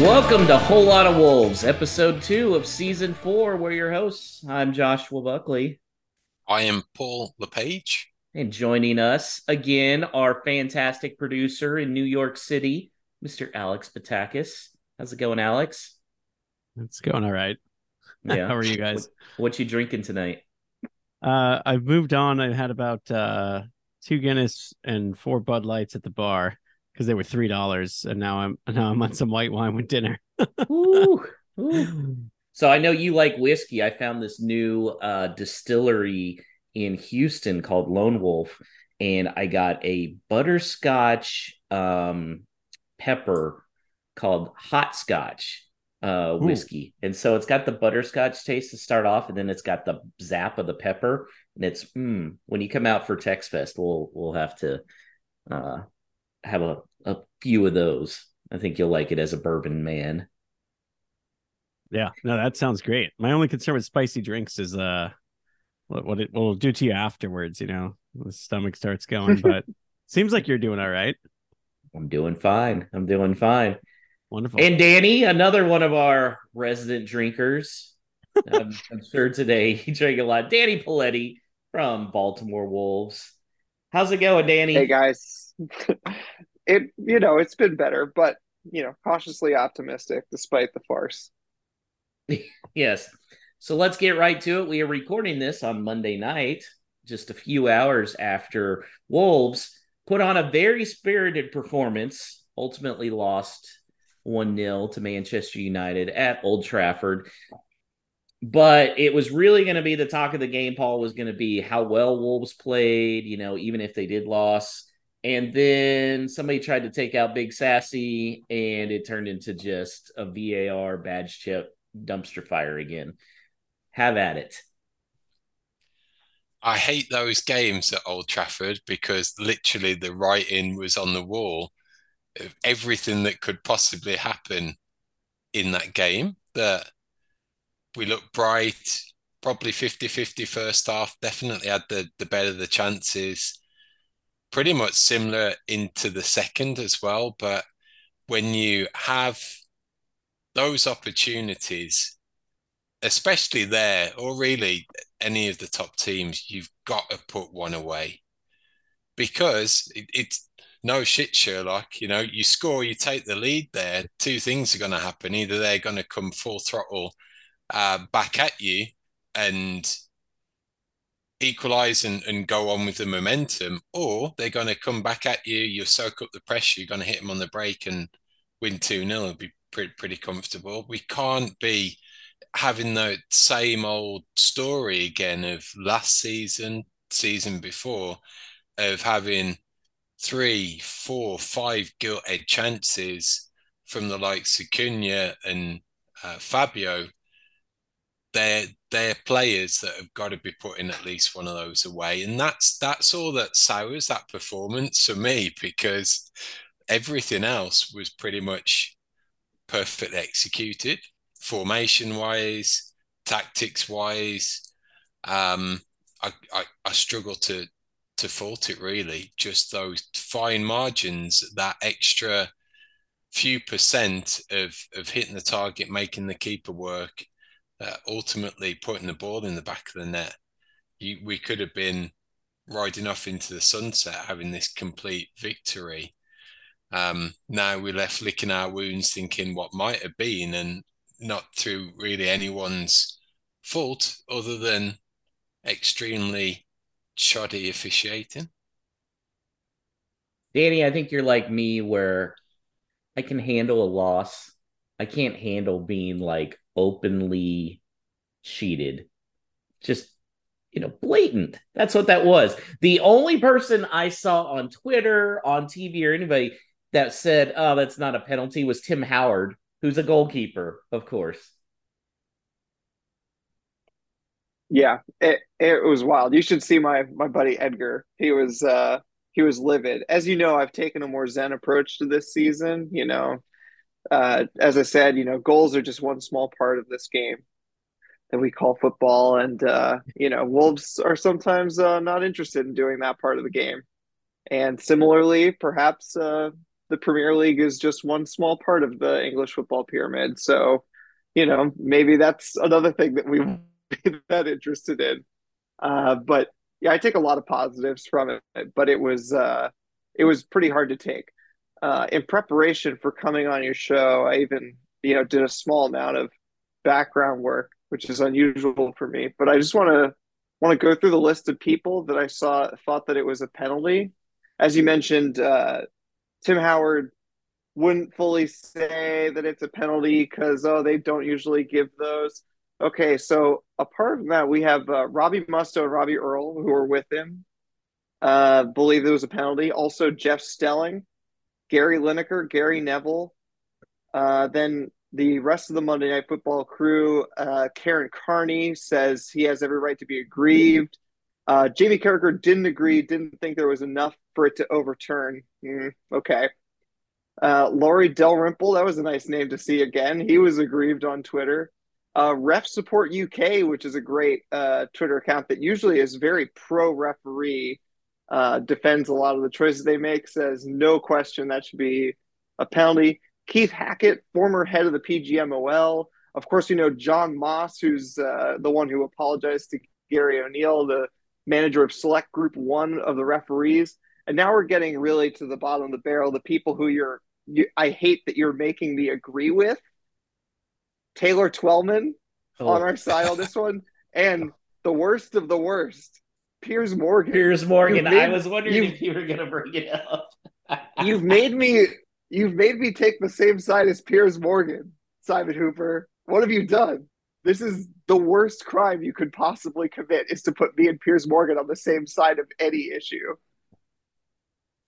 Welcome to Whole Lot of Wolves, episode two of season four. We're your hosts. I'm Joshua Buckley. I am Paul LePage. And joining us again, our fantastic producer in New York City, Mr. Alex Batakis. How's it going, Alex? It's going all right. Yeah. How are you guys? What, what you drinking tonight? Uh, I've moved on. I had about uh, two Guinness and four Bud Lights at the bar because they were three dollars, and now I'm now I'm on some white wine with dinner. Ooh, ooh. So I know you like whiskey. I found this new uh, distillery in Houston called Lone Wolf, and I got a butterscotch um, pepper called Hot Scotch uh, whiskey, and so it's got the butterscotch taste to start off, and then it's got the zap of the pepper, and it's mm, when you come out for Tex Fest, we'll we'll have to uh, have a, a few of those. I think you'll like it as a bourbon man. Yeah, no, that sounds great. My only concern with spicy drinks is uh what, what it will do to you afterwards, you know, the stomach starts going, but seems like you're doing all right. I'm doing fine. I'm doing fine. Wonderful. And Danny, another one of our resident drinkers. I'm, I'm sure today he drank a lot. Danny Paletti from Baltimore Wolves. How's it going, Danny? Hey guys. it you know, it's been better, but you know, cautiously optimistic despite the farce. yes. So let's get right to it. We are recording this on Monday night, just a few hours after Wolves put on a very spirited performance, ultimately lost 1 0 to Manchester United at Old Trafford. But it was really going to be the talk of the game, Paul, was going to be how well Wolves played, you know, even if they did lose. And then somebody tried to take out Big Sassy, and it turned into just a VAR badge chip dumpster fire again. Have at it. I hate those games at Old Trafford because literally the writing was on the wall of everything that could possibly happen in that game. That we looked bright, probably 50 50 first half, definitely had the, the better the chances. Pretty much similar into the second as well. But when you have those opportunities, especially there, or really any of the top teams, you've got to put one away because it, it's no shit, Sherlock. You know, you score, you take the lead there. Two things are going to happen. Either they're going to come full throttle uh, back at you and equalize and, and go on with the momentum, or they're going to come back at you. You'll soak up the pressure. You're going to hit them on the break and win 2 0. It'll be pretty, pretty comfortable. We can't be having the same old story again of last season, season before, of having three, four, five gilt edge chances from the likes of Cunha and uh, Fabio. They're they're players that have got to be putting at least one of those away, and that's that's all that sours that performance for me because everything else was pretty much perfectly executed, formation wise, tactics wise. Um, I, I, I struggle to to fault it really. Just those fine margins, that extra few percent of of hitting the target, making the keeper work, ultimately putting the ball in the back of the net. You, we could have been riding off into the sunset, having this complete victory. Um, now we're left licking our wounds, thinking what might have been, and not through really anyone's fault other than extremely shoddy officiating. Danny, I think you're like me where I can handle a loss. I can't handle being like openly cheated. Just, you know, blatant. That's what that was. The only person I saw on Twitter, on TV, or anybody that said, oh, that's not a penalty was Tim Howard, who's a goalkeeper, of course. Yeah, it it was wild. You should see my my buddy Edgar. He was uh he was livid. As you know, I've taken a more zen approach to this season, you know. Uh as I said, you know, goals are just one small part of this game that we call football and uh you know, Wolves are sometimes uh not interested in doing that part of the game. And similarly, perhaps uh the Premier League is just one small part of the English football pyramid. So, you know, maybe that's another thing that we be that interested in. Uh, but yeah, I take a lot of positives from it, but it was uh, it was pretty hard to take. Uh, in preparation for coming on your show, I even you know did a small amount of background work, which is unusual for me. But I just want to want to go through the list of people that I saw thought that it was a penalty. As you mentioned, uh, Tim Howard wouldn't fully say that it's a penalty because oh they don't usually give those. Okay, so apart from that, we have uh, Robbie Mustoe and Robbie Earle who are with him. Uh, believe there was a penalty. Also, Jeff Stelling, Gary Lineker, Gary Neville. Uh, then the rest of the Monday Night Football crew, uh, Karen Carney says he has every right to be aggrieved. Uh, Jamie Carragher didn't agree, didn't think there was enough for it to overturn. Mm, okay. Uh, Laurie Dalrymple, that was a nice name to see again. He was aggrieved on Twitter. Uh, Ref Support UK, which is a great uh, Twitter account that usually is very pro referee, uh, defends a lot of the choices they make, says no question that should be a penalty. Keith Hackett, former head of the PGMOL. Of course, you know John Moss, who's uh, the one who apologized to Gary O'Neill, the manager of Select Group One of the referees. And now we're getting really to the bottom of the barrel, the people who you're, you, I hate that you're making me agree with. Taylor Twellman oh. on our side on this one, and the worst of the worst, Piers Morgan. Piers Morgan. Made, I was wondering if you were going to bring it up. you've made me You've made me take the same side as Piers Morgan, Simon Hooper. What have you done? This is the worst crime you could possibly commit is to put me and Piers Morgan on the same side of any issue.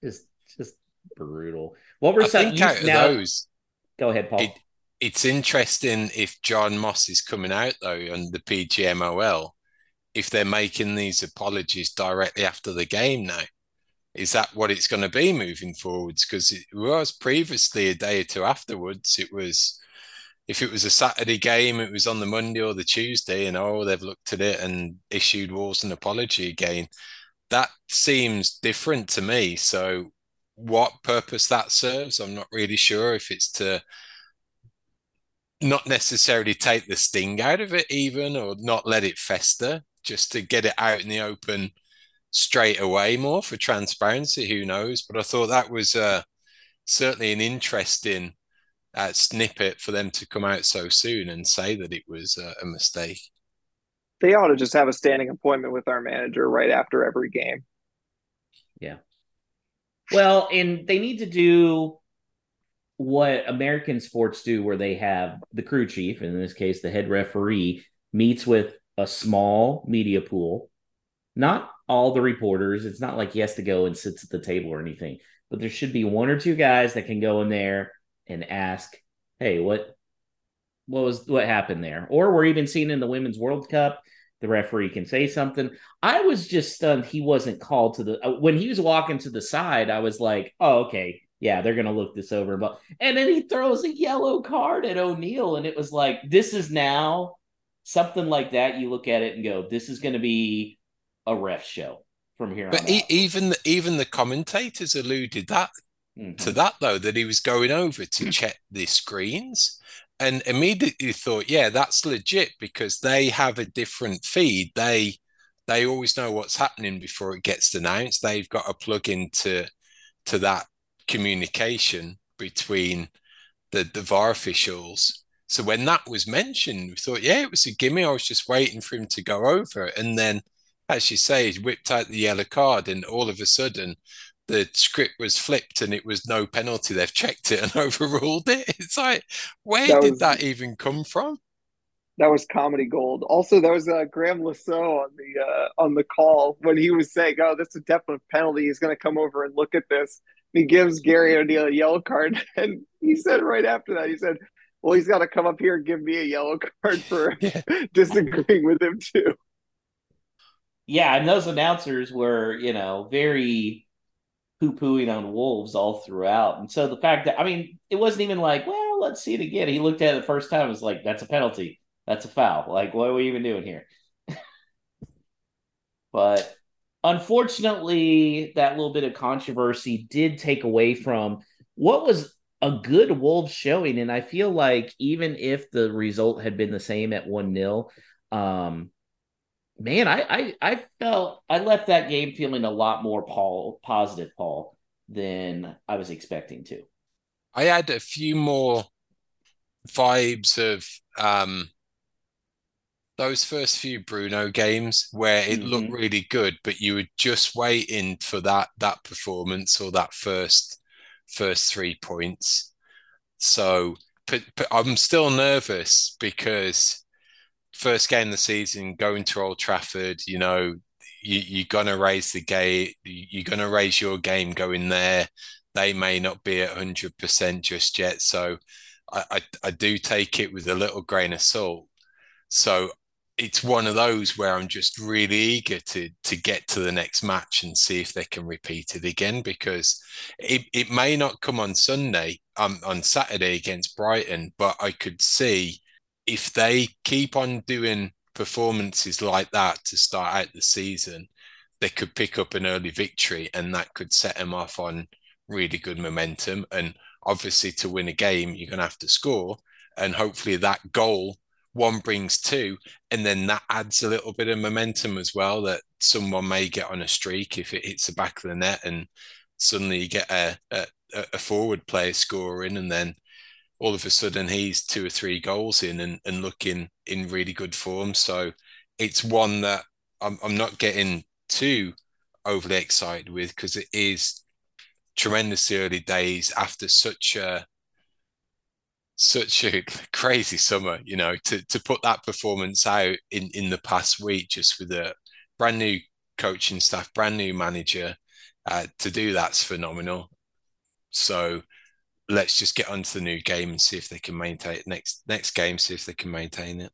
Just just brutal. What were I some think out now, those? Go ahead, Paul. It, it's interesting if John Moss is coming out though on the PGMOL, if they're making these apologies directly after the game now is that what it's going to be moving forwards? Because it was previously a day or two afterwards. It was if it was a Saturday game, it was on the Monday or the Tuesday, and oh, they've looked at it and issued Wolves an apology again. That seems different to me. So, what purpose that serves, I'm not really sure. If it's to not necessarily take the sting out of it, even, or not let it fester, just to get it out in the open straight away more for transparency. Who knows? But I thought that was uh, certainly an interesting uh, snippet for them to come out so soon and say that it was uh, a mistake. They ought to just have a standing appointment with our manager right after every game. Yeah. Well, and they need to do what American sports do, where they have the crew chief, in this case, the head referee, meets with a small media pool, not all the reporters. It's not like he has to go and sits at the table or anything, but there should be one or two guys that can go in there and ask, "Hey, what what was what happened there?" Or we're even seeing in the Women's World Cup, the referee can say something. I was just stunned he wasn't called to the uh, when he was walking to the side. I was like, "Oh, okay." Yeah, they're gonna look this over, but and then he throws a yellow card at O'Neill, and it was like, this is now something like that. You look at it and go, this is going to be a ref show from here but e- even the, even the commentators alluded that mm-hmm. to that though that he was going over to check the screens and immediately thought yeah that's legit because they have a different feed they they always know what's happening before it gets announced they've got a plug into to that communication between the the VAR officials so when that was mentioned we thought yeah it was a gimme I was just waiting for him to go over and then as you say, he whipped out the yellow card, and all of a sudden, the script was flipped and it was no penalty. They've checked it and overruled it. It's like, where that did was, that even come from? That was comedy gold. Also, there was uh, Le Saux on the uh, on the call when he was saying, "Oh, that's a definite penalty. He's going to come over and look at this." he gives Gary O'Neill a yellow card, and he said right after that, he said, "Well, he's got to come up here and give me a yellow card for yeah. disagreeing with him too." yeah, and those announcers were, you know, very poo pooing on Wolves all throughout. And so the fact that, I mean, it wasn't even like, well, let's see it again. He looked at it the first time, It was like, that's a penalty. That's a foul. Like, what are we even doing here? but unfortunately, that little bit of controversy did take away from what was a good Wolves showing. And I feel like even if the result had been the same at 1 0, um, man, I, I I felt I left that game feeling a lot more Paul positive, Paul, than I was expecting to. I had a few more vibes of um those first few Bruno games where it mm-hmm. looked really good, but you were just waiting for that that performance or that first first three points. So, but, but I'm still nervous because first game of the season, going to Old Trafford, you know, you, you're gonna raise the game. You're gonna raise your game going there. They may not be at hundred percent just yet, so I, I I do take it with a little grain of salt. So it's one of those where I'm just really eager to to get to the next match and see if they can repeat it again because it, it may not come on Sunday um, on Saturday against Brighton, but I could see if they keep on doing performances like that to start out the season, they could pick up an early victory and that could set them off on really good momentum. And obviously, to win a game, you're going to have to score. And hopefully, that goal one brings two, and then that adds a little bit of momentum as well. That someone may get on a streak if it hits the back of the net, and suddenly you get a a, a forward player scoring, and then all of a sudden he's two or three goals in and, and looking in really good form. So it's one that I'm I'm not getting too overly excited with because it is tremendously early days after such a such a crazy summer, you know, to to put that performance out in in the past week, just with a brand new coaching staff, brand new manager, uh, to do that's phenomenal. So let's just get onto the new game and see if they can maintain it next next game. See if they can maintain it.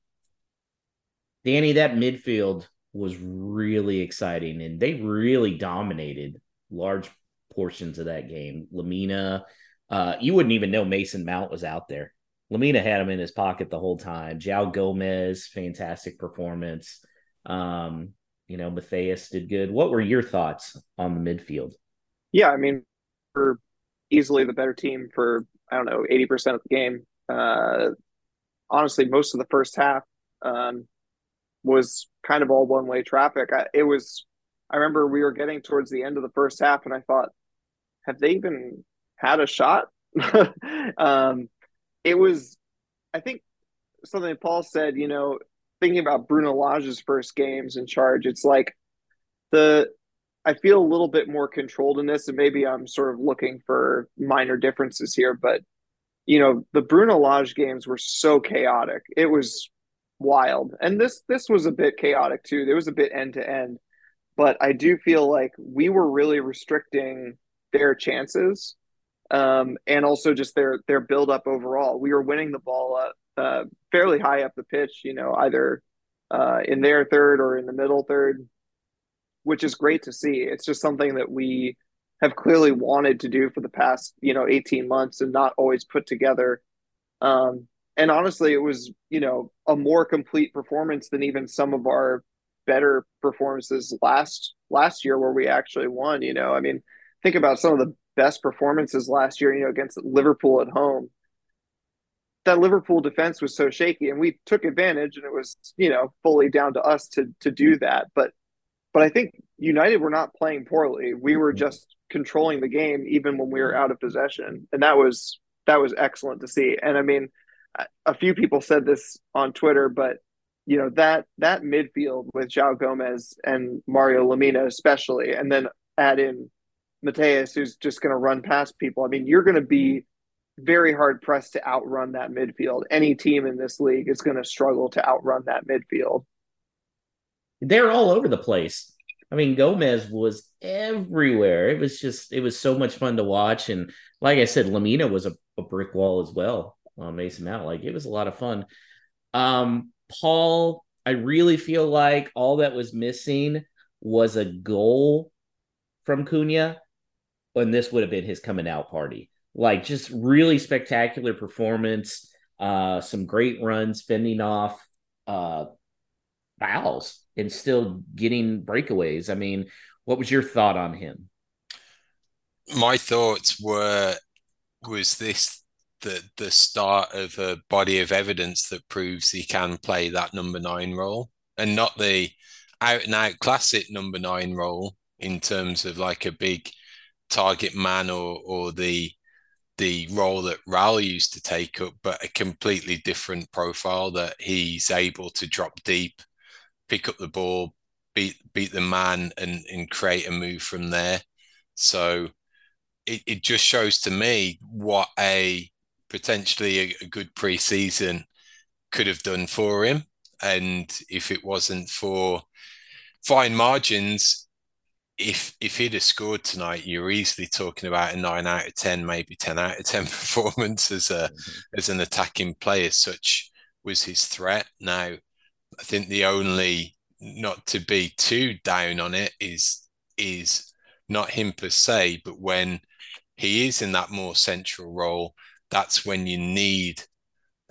Danny, that midfield was really exciting, and they really dominated large portions of that game. Lemina, uh, you wouldn't even know Mason Mount was out there. Lemina had him in his pocket the whole time. João Gomez, fantastic performance. Um, you know, Matheus did good. What were your thoughts on the midfield? Yeah, I mean, we're easily the better team for I don't know eighty percent of the game. Uh, honestly, most of the first half um, was kind of all one way traffic. I, it was. I remember we were getting towards the end of the first half, and I thought, have they even had a shot? um, it was, I think, something Paul said. You know, thinking about Bruno Lage's first games in charge, it's like the I feel a little bit more controlled in this, and maybe I'm sort of looking for minor differences here, but you know, the Bruno Lage games were so chaotic. It was wild. And this this was a bit chaotic too. There was a bit end to end. But I do feel like we were really restricting their chances um, and also just their their build up overall. We were winning the ball up, uh, fairly high up the pitch, you know, either uh, in their third or in the middle third, which is great to see. It's just something that we have clearly wanted to do for the past, you know, 18 months and not always put together. Um, and honestly, it was, you know, a more complete performance than even some of our better performances last last year where we actually won, you know. I mean, think about some of the best performances last year, you know, against Liverpool at home. That Liverpool defense was so shaky, and we took advantage, and it was, you know, fully down to us to to do that. But, but I think United were not playing poorly. We were mm-hmm. just controlling the game, even when we were out of possession, and that was that was excellent to see. And I mean, a few people said this on Twitter, but you know that that midfield with João Gomez and Mario Lemina especially, and then add in Matheus, who's just going to run past people. I mean, you're going to be very hard pressed to outrun that midfield. Any team in this league is going to struggle to outrun that midfield. They're all over the place. I mean, Gomez was everywhere. It was just, it was so much fun to watch. And like I said, Lemina was a, a brick wall as well on Mason Mount. Like it was a lot of fun. Um, Paul, I really feel like all that was missing was a goal from Cunha and this would have been his coming out party. Like just really spectacular performance, uh, some great runs, fending off uh, fouls and still getting breakaways. I mean, what was your thought on him? My thoughts were was this the the start of a body of evidence that proves he can play that number nine role and not the out and out classic number nine role in terms of like a big target man or or the the role that Raul used to take up, but a completely different profile that he's able to drop deep, pick up the ball, beat beat the man, and and create a move from there. So it, it just shows to me what a potentially a, a good preseason could have done for him. And if it wasn't for fine margins, if if he'd have scored tonight, you're easily talking about a nine out of ten, maybe ten out of ten performance as a mm-hmm. as an attacking player. Such was his threat. Now, I think the only not to be too down on it is is not him per se, but when he is in that more central role, that's when you need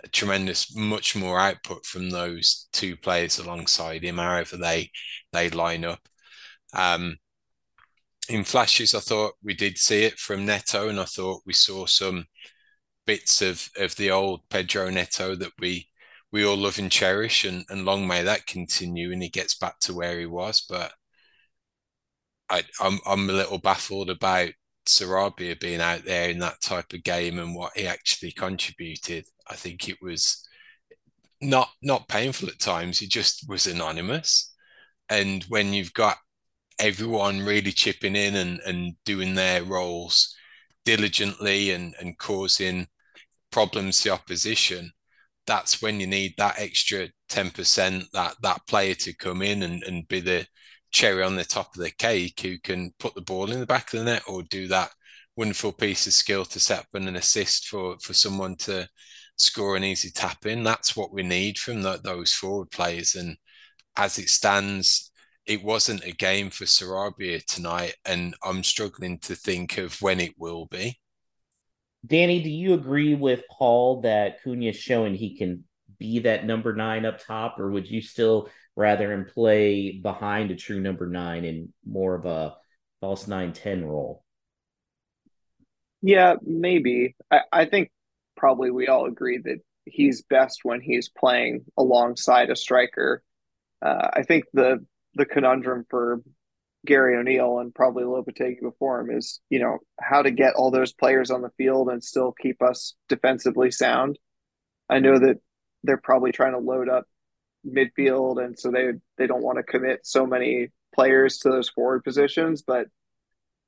a tremendous, much more output from those two players alongside him, however they they line up. Um, in flashes, I thought we did see it from Neto, and I thought we saw some bits of of the old Pedro Neto that we we all love and cherish, and, and long may that continue, and he gets back to where he was. But I, I'm I'm a little baffled about Sarabia being out there in that type of game and what he actually contributed. I think it was not not painful at times. He just was anonymous, and when you've got everyone really chipping in and, and doing their roles diligently and, and causing problems to opposition, that's when you need that extra 10%, that that player to come in and, and be the cherry on the top of the cake who can put the ball in the back of the net or do that wonderful piece of skill to set up an assist for for someone to score an easy tap in. That's what we need from the, those forward players. And as it stands, it wasn't a game for Sarabia tonight, and I'm struggling to think of when it will be. Danny, do you agree with Paul that Cunha is showing he can be that number nine up top, or would you still rather him play behind a true number nine in more of a false nine ten role? Yeah, maybe. I, I think probably we all agree that he's best when he's playing alongside a striker. Uh, I think the the conundrum for Gary O'Neill and probably Lopetegui before him is, you know, how to get all those players on the field and still keep us defensively sound. I know that they're probably trying to load up midfield, and so they they don't want to commit so many players to those forward positions. But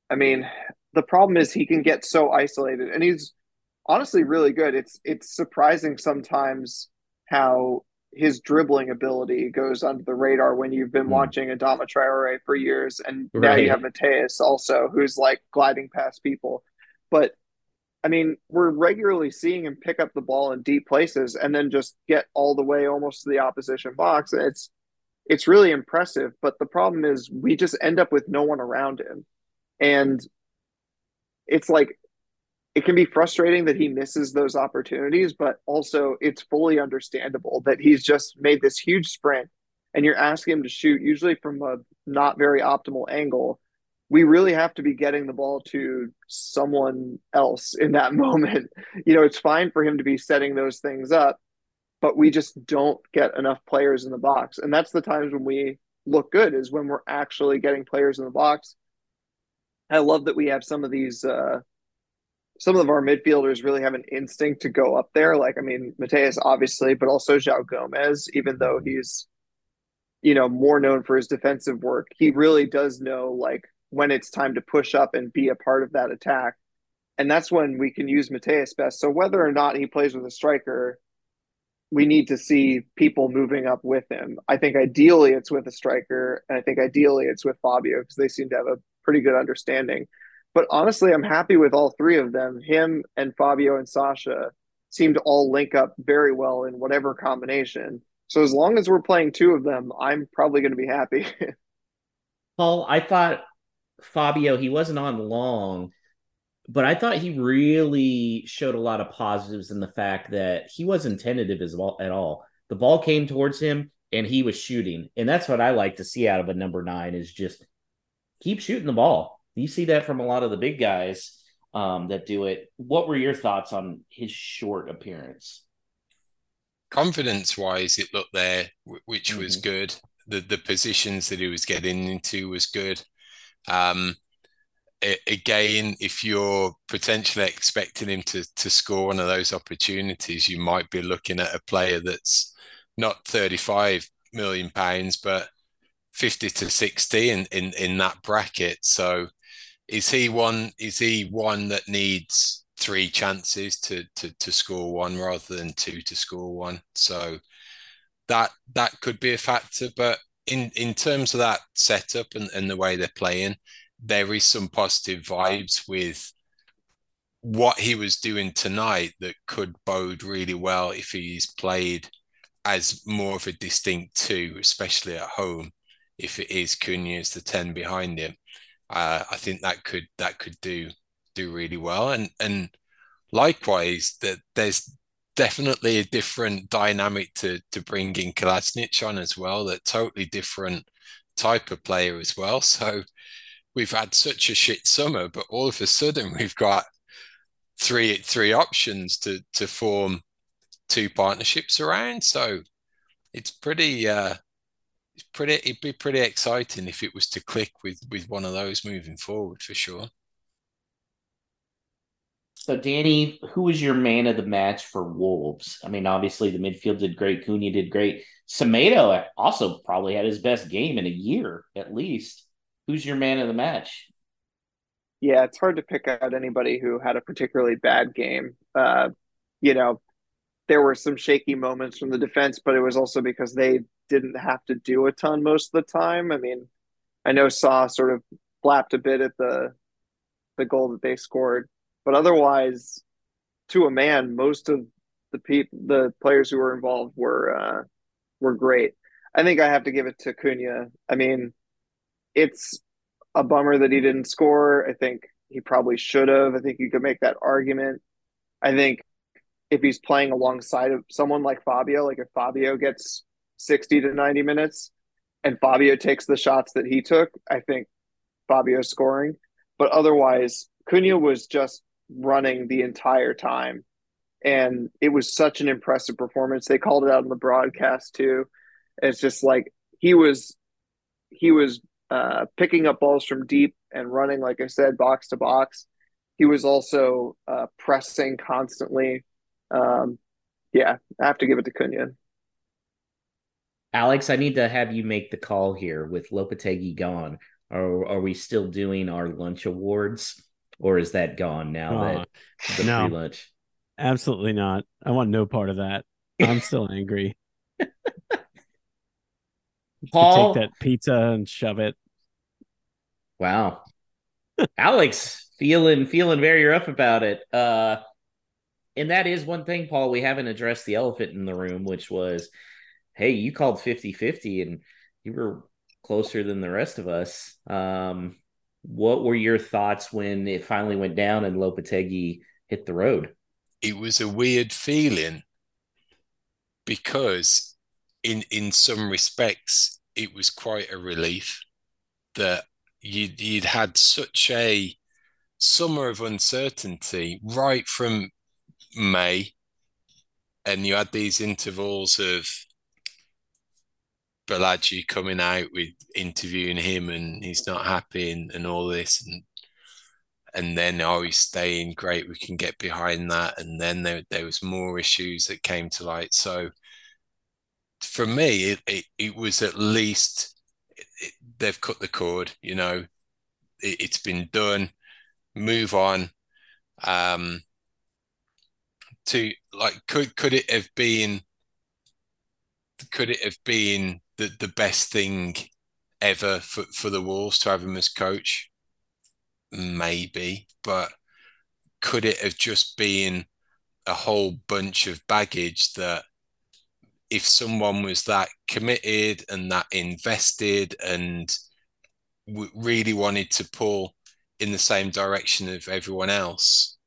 I mean, the problem is he can get so isolated, and he's honestly really good. It's it's surprising sometimes how his dribbling ability goes under the radar when you've been mm. watching Adama Traore for years, and now you have Matheus also, who's like gliding past people. But I mean, we're regularly seeing him pick up the ball in deep places and then just get all the way almost to the opposition box. It's it's really impressive, but the problem is we just end up with no one around him. And it's like it can be frustrating that he misses those opportunities, but also it's fully understandable that he's just made this huge sprint and you're asking him to shoot usually from a not very optimal angle we really have to be getting the ball to someone else in that moment. You know, it's fine for him to be setting those things up, but we just don't get enough players in the box. And that's the times when we look good is when we're actually getting players in the box. I love that we have some of these uh some of our midfielders really have an instinct to go up there. Like I mean, Matheus obviously, but also João Gomez, even though he's you know more known for his defensive work, he really does know like when it's time to push up and be a part of that attack. And that's when we can use Matheus best. So whether or not he plays with a striker, we need to see people moving up with him. I think ideally it's with a striker, and I think ideally it's with Fabio because they seem to have a pretty good understanding. But honestly, I'm happy with all three of them. Him and Fabio and Sasha seem to all link up very well in whatever combination. So as long as we're playing two of them, I'm probably going to be happy. Paul, I thought Fabio, he wasn't on long, but I thought he really showed a lot of positives in the fact that he wasn't tentative as well at all. The ball came towards him and he was shooting. And that's what I like to see out of a number nine is just keep shooting the ball. You see that from a lot of the big guys. um, that do it. What were your thoughts on his short appearance? Confidence wise, it looked there, which mm-hmm. was good. The the positions that he was getting into was good. Um, again, if you're potentially expecting him to to score one of those opportunities, you might be looking at a player that's not 35 million pounds, but 50 to 60 in, in in that bracket. So is he one is he one that needs three chances to to to score one rather than two to score one? So that that could be a factor, but in in terms of that setup and, and the way they're playing, there is some positive vibes with what he was doing tonight that could bode really well if he's played as more of a distinct two, especially at home. If it is Cunha as the ten behind him, uh, I think that could that could do do really well. And and likewise, that there's definitely a different dynamic to to bring in Kalajdzic on as well. That totally different type of player as well. So we've had such a shit summer, but all of a sudden we've got three three options to to form two partnerships around. So it's pretty uh it's pretty it'd be pretty exciting if it was to click with with one of those moving forward for sure. So Danny, who was your man of the match for Wolves? I mean, obviously the midfield did great. Cunha did great. Semedo also probably had his best game in a year at least. Who's your man of the match? Yeah, it's hard to pick out anybody who had a particularly bad game. Uh, you know, there were some shaky moments from the defense, but it was also because they didn't have to do a ton most of the time. I mean, I know Sá sort of flapped a bit at the the goal that they scored, but otherwise, to a man, most of the people, the players who were involved were uh, were great. I think I have to give it to Cunha. I mean, it's a bummer that he didn't score. I think he probably should have. I think you could make that argument. I think if he's playing alongside of someone like Fabio, like if Fabio gets 60 to 90 minutes and Fabio takes the shots that he took, I think Fabio's scoring. But otherwise, Cunha was just running the entire time. And it was such an impressive performance. They called it out on the broadcast too. It's just like he was he was uh, picking up balls from deep and running, like I said, box to box. He was also uh, pressing constantly. Um, yeah, I have to give it to Cunha. Alex, I need to have you make the call here with Lopetegui gone. Are, are we still doing our lunch awards or is that gone now uh, that the no, free lunch? Absolutely not. I want no part of that. I'm still angry. Paul, take that pizza and shove it. Wow, Alex, feeling feeling very rough about it. Uh, and that is one thing, Paul. We haven't addressed the elephant in the room, which was, hey, you called 50-50 and you were closer than the rest of us. Um, what were your thoughts when it finally went down and Lopetegui hit the road? It was a weird feeling because in in some respects it was quite a relief that you'd, you'd had such a summer of uncertainty right from May, and you had these intervals of Balagué coming out with interviewing him and he's not happy and, and all this and and then oh he's staying great we can get behind that and then there, there was more issues that came to light so for me, it, it, it was at least it, they've cut the cord. You know, it, has been done. Move on. Um, to like, could could it have been? Could it have been the the best thing ever for for the Wolves to have him as coach? Maybe, but could it have just been a whole bunch of baggage that if someone was that committed and that invested and really wanted to pull in the same direction of everyone else,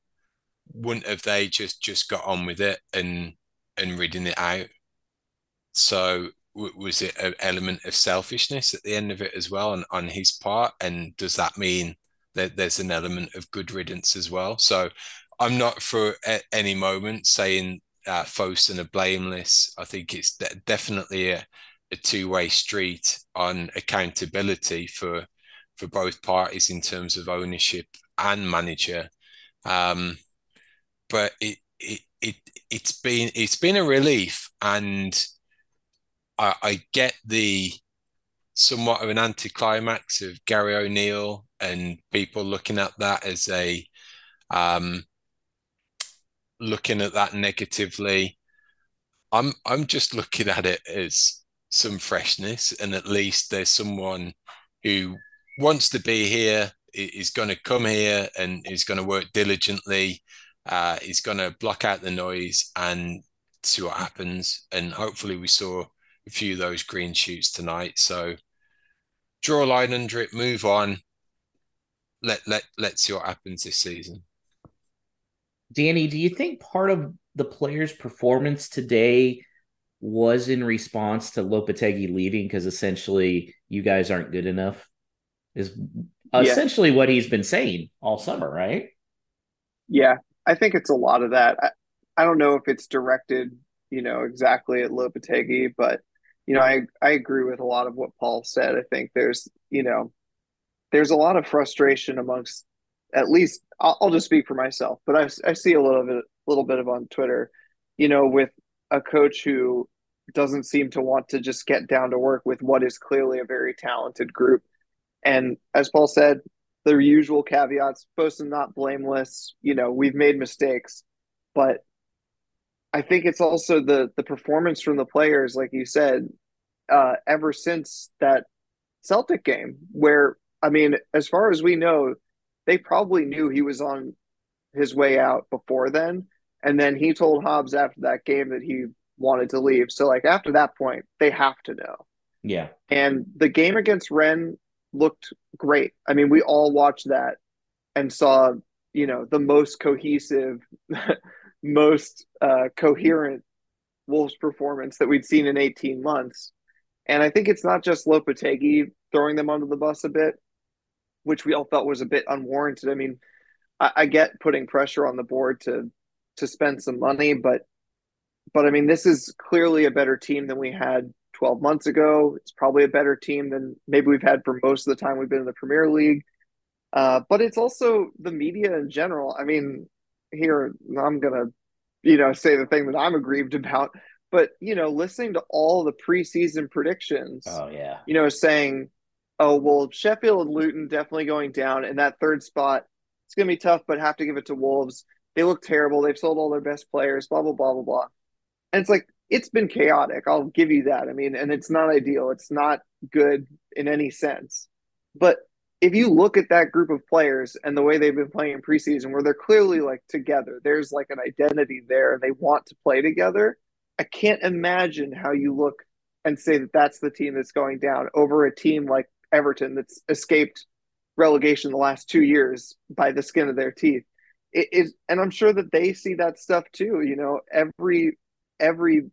wouldn't have they just just got on with it and and reading it out? So was it an element of selfishness at the end of it as well on, on his part? And does that mean that there's an element of good riddance as well. So I'm not for any moment saying uh, Fosun are blameless. I think it's de- definitely a, a two way street on accountability for for both parties in terms of ownership and manager. Um, but it, it it it's been it's been a relief, and I, I get the somewhat of an anticlimax of Gary O'Neill and people looking at that as a um, looking at that negatively. I'm I'm just looking at it as some freshness, and at least there's someone who wants to be here, is going to come here, and is going to work diligently. Uh, is going to block out the noise and see what happens. And hopefully, we saw a few of those green shoots tonight. So draw a line under it, move on. Let let let's see what happens this season. Danny, do you think part of the players' performance today was in response to Lopetegui leaving because essentially you guys aren't good enough? Is yeah. essentially what he's been saying all summer, right? Yeah, I think it's a lot of that. I, I don't know if it's directed, you know, exactly at Lopetegui, but you know, I I agree with a lot of what Paul said. I think there's, you know, there's a lot of frustration amongst at least I'll, I'll just speak for myself, but I, I see a little bit, a little bit of on Twitter, you know, with a coach who doesn't seem to want to just get down to work with what is clearly a very talented group. And as Paul said, the usual caveats, to not blameless. You know, we've made mistakes, but I think it's also the the performance from the players, like you said, uh, ever since that Celtic game, where I mean, as far as we know, they probably knew he was on his way out before then. And then he told Hobbs after that game that he wanted to leave. So like after that point, they have to know. Yeah. And the game against Rennes looked great. I mean, we all watched that and saw, you know, the most cohesive, most uh, coherent Wolves performance that we'd seen in 18 months. And I think it's not just Lopetegui throwing them under the bus a bit which we all felt was a bit unwarranted. I mean, I, I get putting pressure on the board to to spend some money, but but I mean, this is clearly a better team than we had 12 months ago. It's probably a better team than maybe we've had for most of the time we've been in the Premier League. Uh, but it's also the media in general. I mean, here I'm gonna, you know, say the thing that I'm aggrieved about. But you know, listening to all the preseason predictions, oh yeah, you know, saying oh well sheffield and luton definitely going down and that third spot it's going to be tough but have to give it to wolves they look terrible they've sold all their best players blah blah blah blah blah and it's like it's been chaotic i'll give you that i mean and it's not ideal it's not good in any sense but if you look at that group of players and the way they've been playing in preseason where they're clearly like together there's like an identity there and they want to play together i can't imagine how you look and say that that's the team that's going down over a team like Everton that's escaped relegation the last two years by the skin of their teeth. It is, and I'm sure that they see that stuff too. You know, every every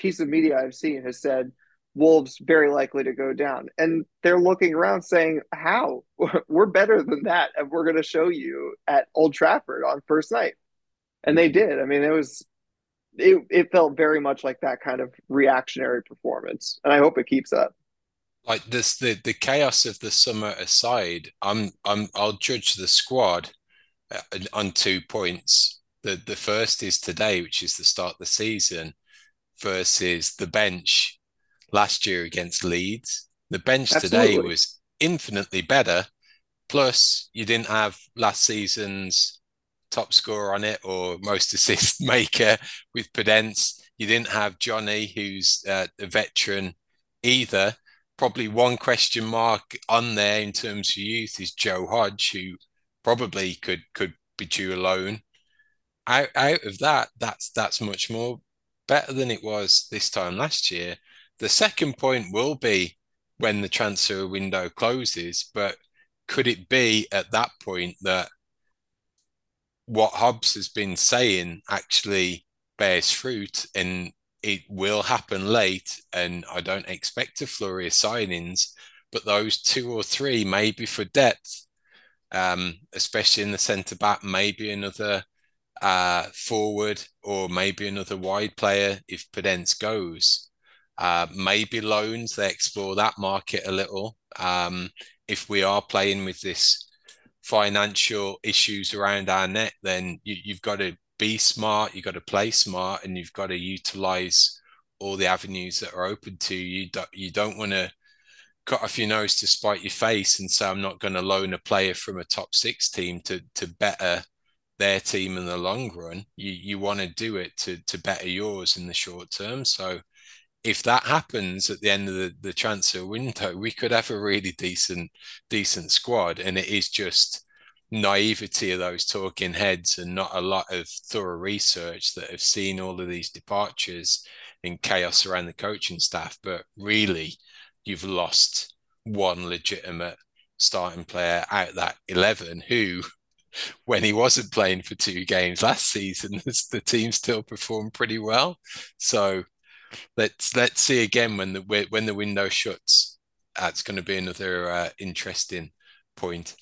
piece of media I've seen has said Wolves very likely to go down, and they're looking around saying, "How? We're better than that, and we're going to show you at Old Trafford on first night." And they did. I mean, it was it, it felt very much like that kind of reactionary performance, and I hope it keeps up like this the the chaos of the summer aside i'm i'm i'll judge the squad uh, on two points the the first is today which is the start of the season versus the bench last year against leeds the bench Absolutely. today was infinitely better plus you didn't have last season's top scorer on it or most assist maker with Podence. You didn't have Jonny, who's uh, a veteran either probably one question mark on there in terms of youth is Joe Hodge, who probably could could be due a loan. Out out of that, that's that's much more better than it was this time last year. The second point will be when the transfer window closes, but could it be at that point that what Hobbs has been saying actually bears fruit and it will happen late, and I don't expect a flurry of signings, but those two or three, maybe for depth, um, especially in the centre back, maybe another uh, forward or maybe another wide player if Podence goes. Uh, maybe loans, they explore that market a little. Um, if we are playing with this financial issues around our net, then you, you've got to be smart, you've got to play smart, and you've got to utilize all the avenues that are open to you. You don't want to cut off your nose to spite your face and say I'm not going to loan a player from a top six team to to better their team in the long run. You you want to do it to to better yours in the short term. So if that happens at the end of the, the transfer window, we could have a really decent decent squad. And it is just naivety of those talking heads and not a lot of thorough research that have seen all of these departures and chaos around the coaching staff. But really, you've lost one legitimate starting player out that 11 who when he wasn't playing for two games last season the team still performed pretty well. So let's let's see again when the when the window shuts. That's going to be another uh, interesting point.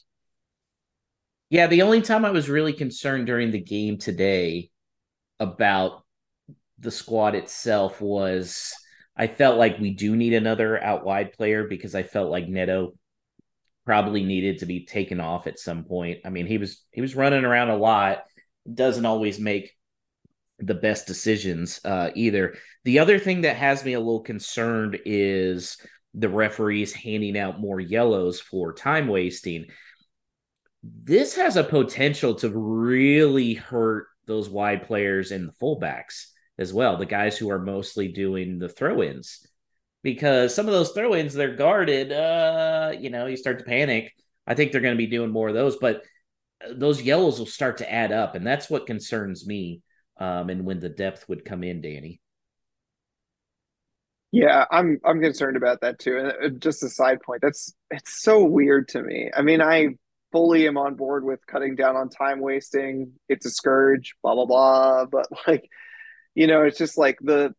Yeah the only time i was really concerned during the game today about the squad itself was I felt like we do need another out wide player because I felt like Neto probably needed to be taken off at some point. I mean, he was he was running around a lot, doesn't always make the best decisions uh, either. The other thing that has me a little concerned is the referees handing out more yellows for time wasting. This has a potential to really hurt those wide players and the fullbacks as well, the guys who are mostly doing the throw ins. Because some of those throw ins, they're guarded. Uh, you know, you start to panic. I think they're going to be doing more of those, but those yellows will start to add up. And that's what concerns me. Um, and when the depth would come in, Danny. Yeah, I'm I'm concerned about that too. And uh, just a side point, that's it's so weird to me. I mean, I fully am on board with cutting down on time wasting. It's a scourge, blah blah blah. But like you know, it's just like the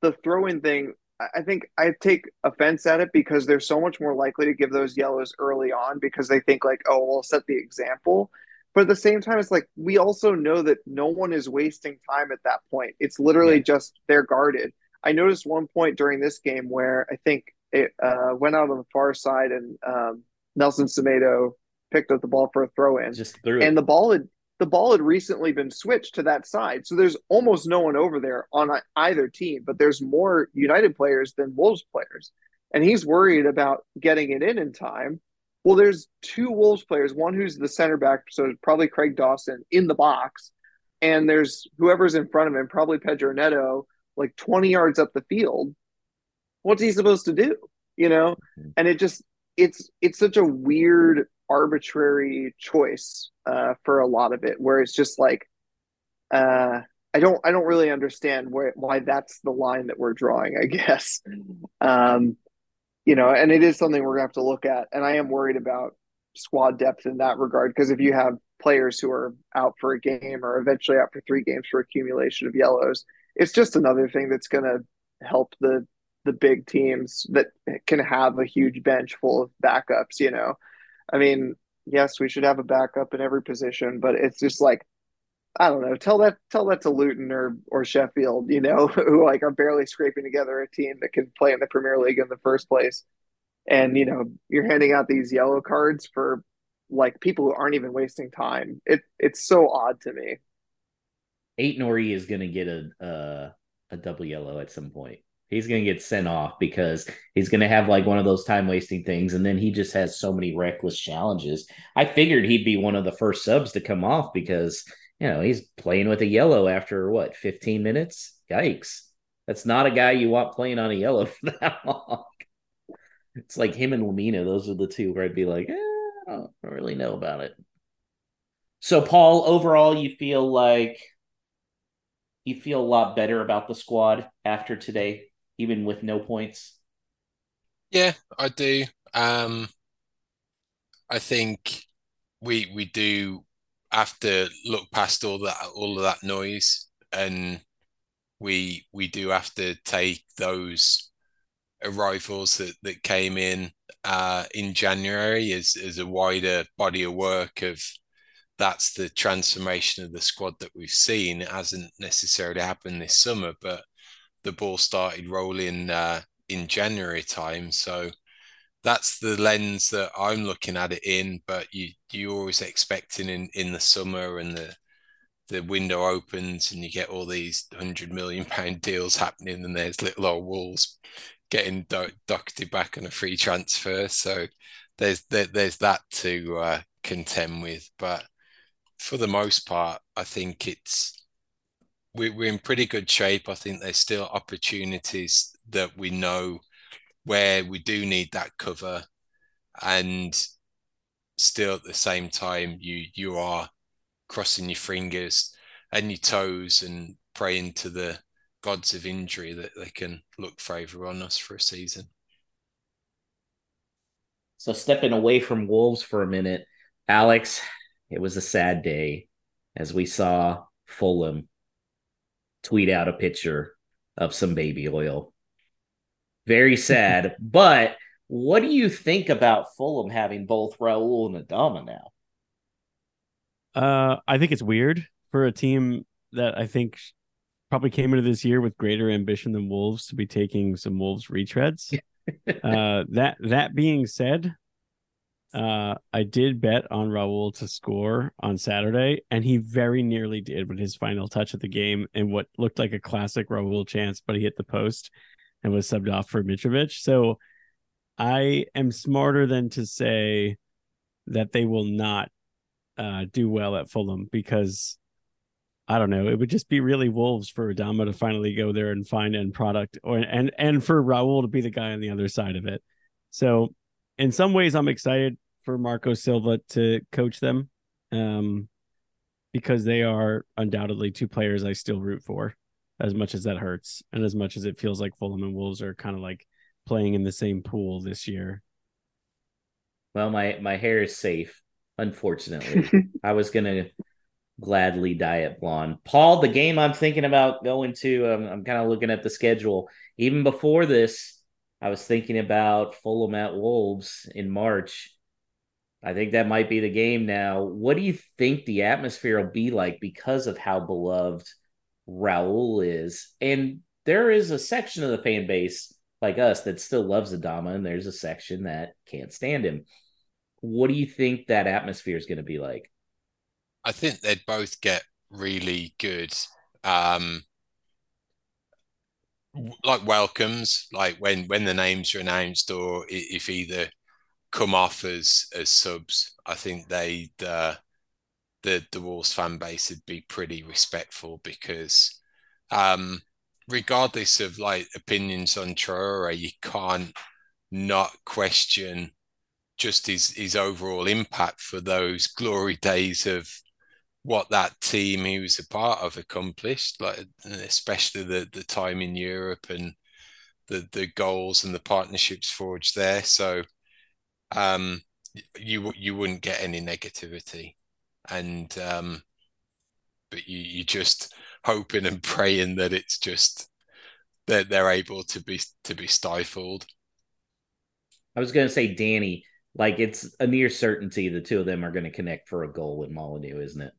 the throw in thing. I think I take offense at it because they're so much more likely to give those yellows early on because they think like, oh, we'll set the example. But at the same time, it's like we also know that no one is wasting time at that point. It's literally yeah. just they're guarded. I noticed one point during this game where I think it uh, went out on the far side and um, Nelson Semedo picked up the ball for a throw in. Just threw it. And the ball had the ball had recently been switched to that side. So there's almost no one over there on either team, but there's more United players than Wolves players. And he's worried about getting it in in time. Well, there's two Wolves players, one who's the center back, so probably Craig Dawson in the box, and there's whoever's in front of him, probably Pedro Neto, like 20 yards up the field. What's he supposed to do? You know? Mm-hmm. And it just it's it's such a weird arbitrary choice uh, for a lot of it, where it's just like, uh, I don't, I don't really understand why that's the line that we're drawing. I guess, um, you know, and it is something we're gonna have to look at. And I am worried about squad depth in that regard because if you have players who are out for a game or eventually out for three games for accumulation of yellows, it's just another thing that's gonna help the the big teams that can have a huge bench full of backups, you know. I mean, yes, we should have a backup in every position, but it's just like I don't know. Tell that tell that to Luton or or Sheffield, you know, who like are barely scraping together a team that can play in the Premier League in the first place. And you know, you're handing out these yellow cards for like people who aren't even wasting time. It it's so odd to me. Aït-Nouri is going to get a uh, a double yellow at some point. He's going to get sent off because he's going to have like one of those time wasting things. And then he just has so many reckless challenges. I figured he'd be one of the first subs to come off because, you know, he's playing with a yellow after what, 15 minutes? Yikes. That's not a guy you want playing on a yellow for that long. It's like him and Lemina Those are the two where I'd be like, eh, I don't really know about it. So, Paul, overall, you feel like you feel a lot better about the squad after today? Even with no points? Yeah, I do. Um, I think we we do have to look past all that all of that noise, and we we do have to take those arrivals that, that came in uh, in January as, as a wider body of work of that's the transformation of the squad that we've seen. It hasn't necessarily happened this summer, but the ball started rolling uh, in January time. So that's the lens that I'm looking at it in. But you you always expecting in in the summer and the the window opens and you get all these hundred million pound deals happening, and there's little old walls getting docketed back on a free transfer. So there's there, there's that to uh, contend with. But for the most part, I think it's we're, we're in pretty good shape. I think there's still opportunities that we know where we do need that cover, and still at the same time, you you are crossing your fingers and your toes and praying to the gods of injury that they can look favour on us for a season. So stepping away from Wolves for a minute, Alex, it was a sad day as we saw Fulham tweet out a picture of some baby oil. Very sad. but what do you think about Fulham having both Raul and Adama now? Uh, I think it's weird for a team that I think probably came into this year with greater ambition than Wolves to be taking some Wolves retreads. uh, that that being said, uh, I did bet on Raul to score on Saturday, and he very nearly did with his final touch of the game and what looked like a classic Raul chance, but he hit the post and was subbed off for Mitrovic. So I am smarter than to say that they will not uh, do well at Fulham because I don't know. It would just be really wolves for Adama to finally go there and find end product, or and and for Raul to be the guy on the other side of it. So, in some ways, I'm excited for Marco Silva to coach them, um, because they are undoubtedly two players I still root for, as much as that hurts, and as much as it feels like Fulham and Wolves are kind of like playing in the same pool this year. Well, my my hair is safe unfortunately. I was going to gladly dye it blonde. Paul, the game I'm thinking about going to, um, I'm kind of looking at the schedule. Even before this, I was thinking about Fulham at Wolves in March. I think that might be the game now. What do you think the atmosphere will be like because of how beloved Raul is? And there is a section of the fan base like us that still loves Adama, and there's a section that can't stand him. What do you think that atmosphere is going to be like? I think they'd both get really good um like welcomes like when when the names are announced or if either come off as as subs i think they'd uh the the wolves fan base would be pretty respectful because um regardless of like opinions on Traore, you can't not question just his his overall impact for those glory days of what that team he was a part of accomplished, like especially the the time in Europe and the the goals and the partnerships forged there. So um, you you wouldn't get any negativity, and um, but you you just hoping and praying that it's just that they're able to be to be stifled. I was going to say Danny like it's a near certainty the two of them are going to connect for a goal with Molineux, isn't it?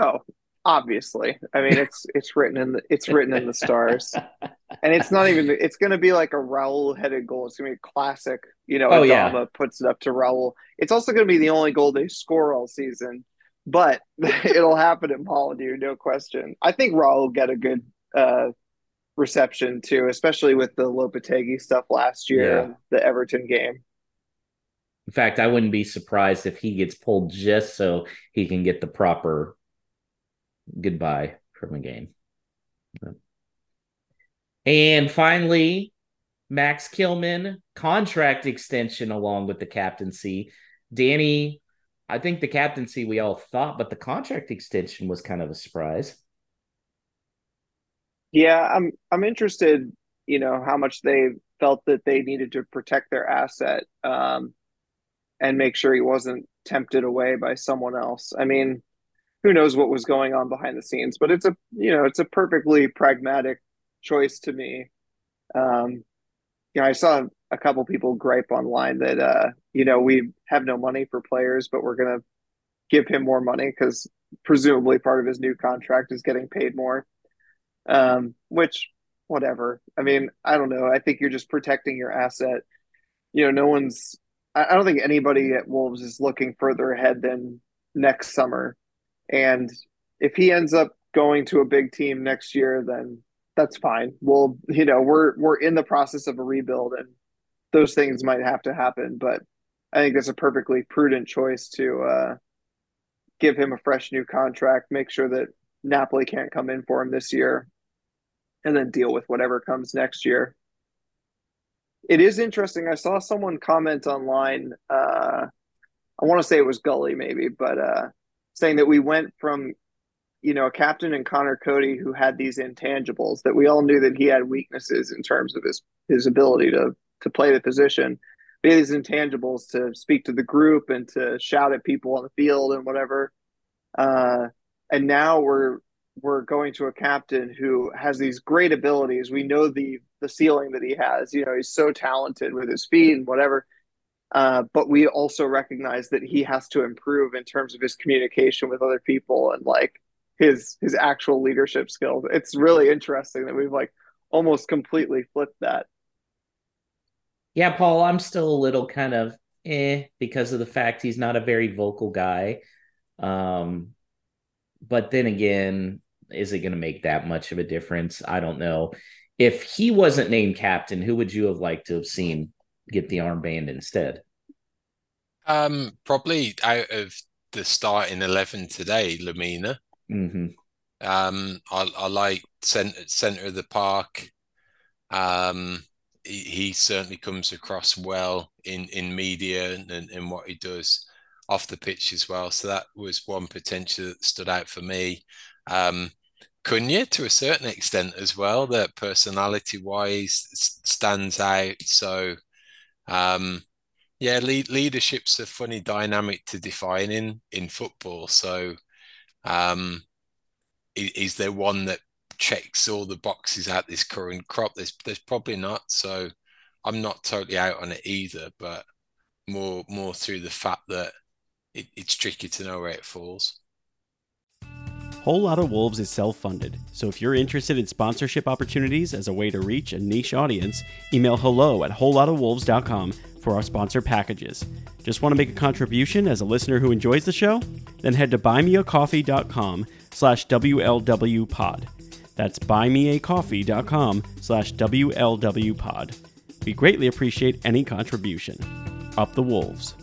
Oh, obviously. I mean, it's it's written in the it's written in the stars, and it's not even. It's going to be like a Raul headed goal. It's going to be a classic. You know, oh, Adama yeah. puts it up to Raul. It's also going to be the only goal they score all season, but it'll happen at Molineux, no question. I think Raul will get a good uh, reception too, especially with the Lopetegui stuff last year, yeah. the Everton game. In fact, I wouldn't be surprised if he gets pulled just so he can get the proper goodbye from a game. And finally, Max Kilman contract extension along with the captaincy. Danny, I think the captaincy we all thought, but the contract extension was kind of a surprise. Yeah, I'm I'm interested, you know, how much they felt that they needed to protect their asset. Um, and make sure he wasn't tempted away by someone else. I mean, who knows what was going on behind the scenes, but it's a you know it's a perfectly pragmatic choice to me. Um, you know, I saw a couple people gripe online that uh, you know, we have no money for players, but we're gonna give him more money because presumably part of his new contract is getting paid more. Um, which whatever. I mean, I don't know. I think you're just protecting your asset. You know, no one's I don't think anybody at Wolves is looking further ahead than next summer. And if he ends up going to a big team next year, then that's fine. We'll, you know, we're we're in the process of a rebuild, and those things might have to happen. But I think it's a perfectly prudent choice to uh, give him a fresh new contract, make sure that Napoli can't come in for him this year, and then deal with whatever comes next year. It is interesting. I saw someone comment online. Uh, I want to say it was Gully, maybe, but uh, saying that we went from you know, a captain and Conor Coady who had these intangibles that we all knew that he had weaknesses in terms of his his ability to to play the position. But these intangibles to speak to the group and to shout at people on the field and whatever. Uh, and now we're we're going to a captain who has these great abilities. We know the the ceiling that he has. You know, he's so talented with his feet and whatever. Uh, but we also recognize that he has to improve in terms of his communication with other people and like his his actual leadership skills. It's really interesting that we've like almost completely flipped that. Yeah, Paul, I'm still a little kind of eh because of the fact he's not a very vocal guy. Um, but then again, is it going to make that much of a difference? I don't know. If he wasn't named captain, who would you have liked to have seen get the armband instead? Um, probably out of the starting eleven today, Lemina. Mm-hmm. Um, I, I like center center of the park. Um, he, he, certainly comes across well in in media and, and what he does off the pitch as well. So that was one potential that stood out for me. Um, Cunha to a certain extent as well, that personality wise stands out. So, um, yeah, lead, leadership's a funny dynamic to define in in football. So, um, is, is, there one that checks all the boxes out this current crop? There's there's probably not. So I'm not totally out on it either, but more more through the fact that it, it's tricky to know where it falls. Whole Lotta Wolves is self funded, so if you're interested in sponsorship opportunities as a way to reach a niche audience, email hello at wholelottawolves.com for our sponsor packages. Just want to make a contribution as a listener who enjoys the show? Then head to buymeacoffee.com slash WLWpod. That's buymeacoffee.com slash WLWpod. We greatly appreciate any contribution. Up the Wolves.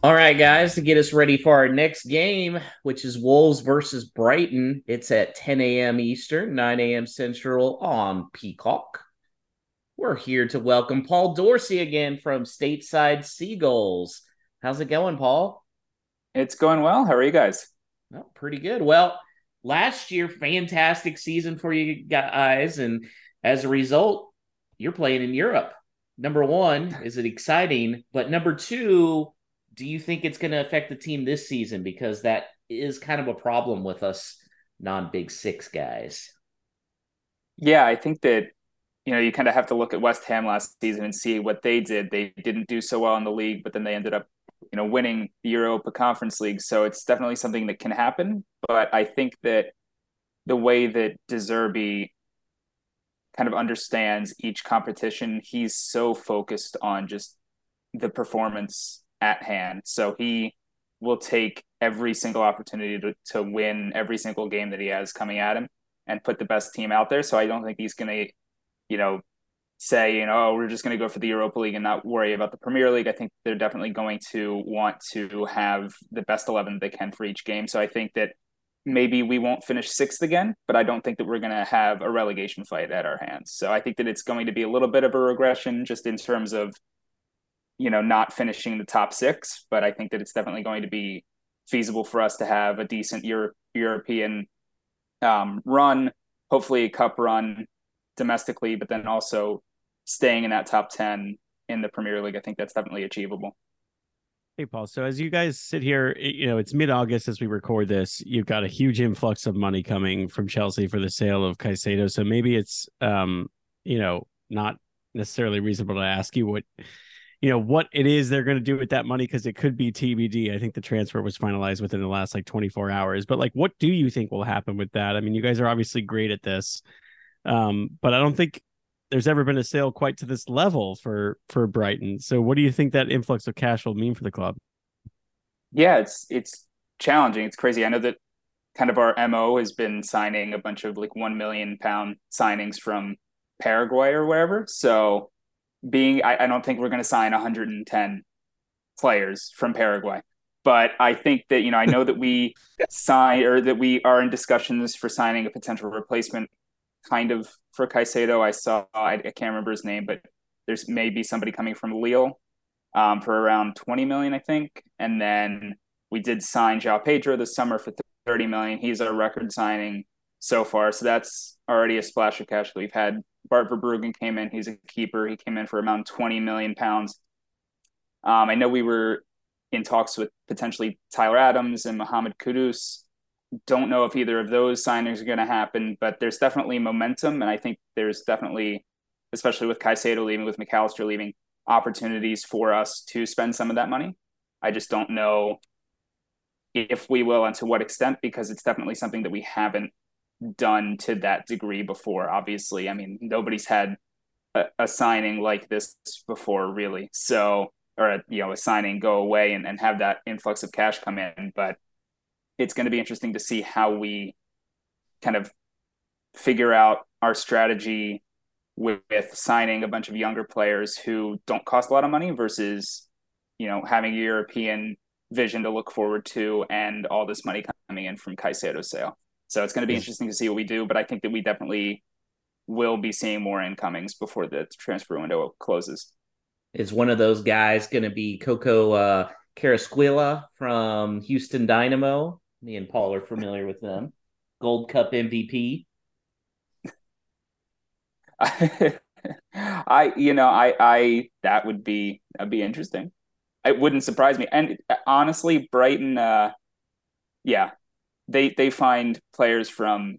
All right, guys, to get us ready for our next game, which is Wolves versus Brighton. It's at 10 a.m. Eastern, 9 a.m. Central on Peacock. We're here to welcome Paul Dorsey again from Stateside Seagulls. How's it going, Paul? It's going well. How are you guys? Well, pretty good. Well, last year, fantastic season for you guys. And as a result, you're playing in Europe. Number one, is it exciting? But number two, do you think it's going to affect the team this season? Because that is kind of a problem with us non big six guys. Yeah, I think that you know, you kind of have to look at West Ham last season and see what they did. They didn't do so well in the league, but then they ended up, you know, winning the Europa Conference League. So it's definitely something that can happen. But I think that the way that De Zerbi kind of understands each competition, he's so focused on just the performance at hand. So he will take every single opportunity to, to win every single game that he has coming at him and put the best team out there. So I don't think he's going to you know, say, you know, oh, we're just going to go for the Europa League and not worry about the Premier League. I think they're definitely going to want to have the best 11 they can for each game. So I think that maybe we won't finish sixth again, but I don't think that we're going to have a relegation fight at our hands. So I think that it's going to be a little bit of a regression just in terms of, you know, not finishing the top six. But I think that it's definitely going to be feasible for us to have a decent Euro- European um, run, hopefully a cup run, domestically, but then also staying in that top 10 in the Premier League. I think that's definitely achievable. Hey, Paul. So as you guys sit here, you know, it's mid August as we record this. You've got a huge influx of money coming from Chelsea for the sale of Caicedo. So maybe it's, um, you know, not necessarily reasonable to ask you what you know what it is they're going to do with that money because it could be TBD. I think the transfer was finalized within the last like 24 hours. But like, what do you think will happen with that? I mean, you guys are obviously great at this, um, but I don't think there's ever been a sale quite to this level for for Brighton. So, what do you think that influx of cash will mean for the club? Yeah, it's it's challenging. It's crazy. I know that kind of our mo has been signing a bunch of like one million pound signings from Paraguay or wherever. So being I, I don't think we're going to sign 110 players from Paraguay. But I think that you know I know that we sign or that we are in discussions for signing a potential replacement, kind of for Caicedo. I saw I, I can't remember his name, but there's maybe somebody coming from Lille um, for around 20 million, I think. And then we did sign João Pedro this summer for 30 million. He's our record signing so far, so that's already a splash of cash that we've had Bart Verbruggen came in. He's a keeper. He came in for around 20 million pounds. Um, I know we were in talks with potentially Tyler Adams and Mohamed Kudus. Don't know if either of those signings are going to happen, but there's definitely momentum. And I think there's definitely, especially with Caicedo leaving, with Mac Allister leaving, opportunities for us to spend some of that money. I just don't know if we will and to what extent, because it's definitely something that we haven't done to that degree before. Obviously, I mean, nobody's had a, a signing like this before, really. So, or a, you know, a signing go away and, and have that influx of cash come in. But it's going to be interesting to see how we kind of figure out our strategy with, with signing a bunch of younger players who don't cost a lot of money versus, you know, having a European vision to look forward to and all this money coming in from Caicedo's sale. So it's going to be interesting to see what we do, but I think that we definitely will be seeing more incomings before the transfer window closes. Is one of those guys going to be Coco uh, Carrasquilla from Houston Dynamo? Me and Paul are familiar with them. Gold Cup MVP. I, you know, I, I, that would be, that'd be interesting. It wouldn't surprise me. And honestly, Brighton, uh, yeah, they they find players from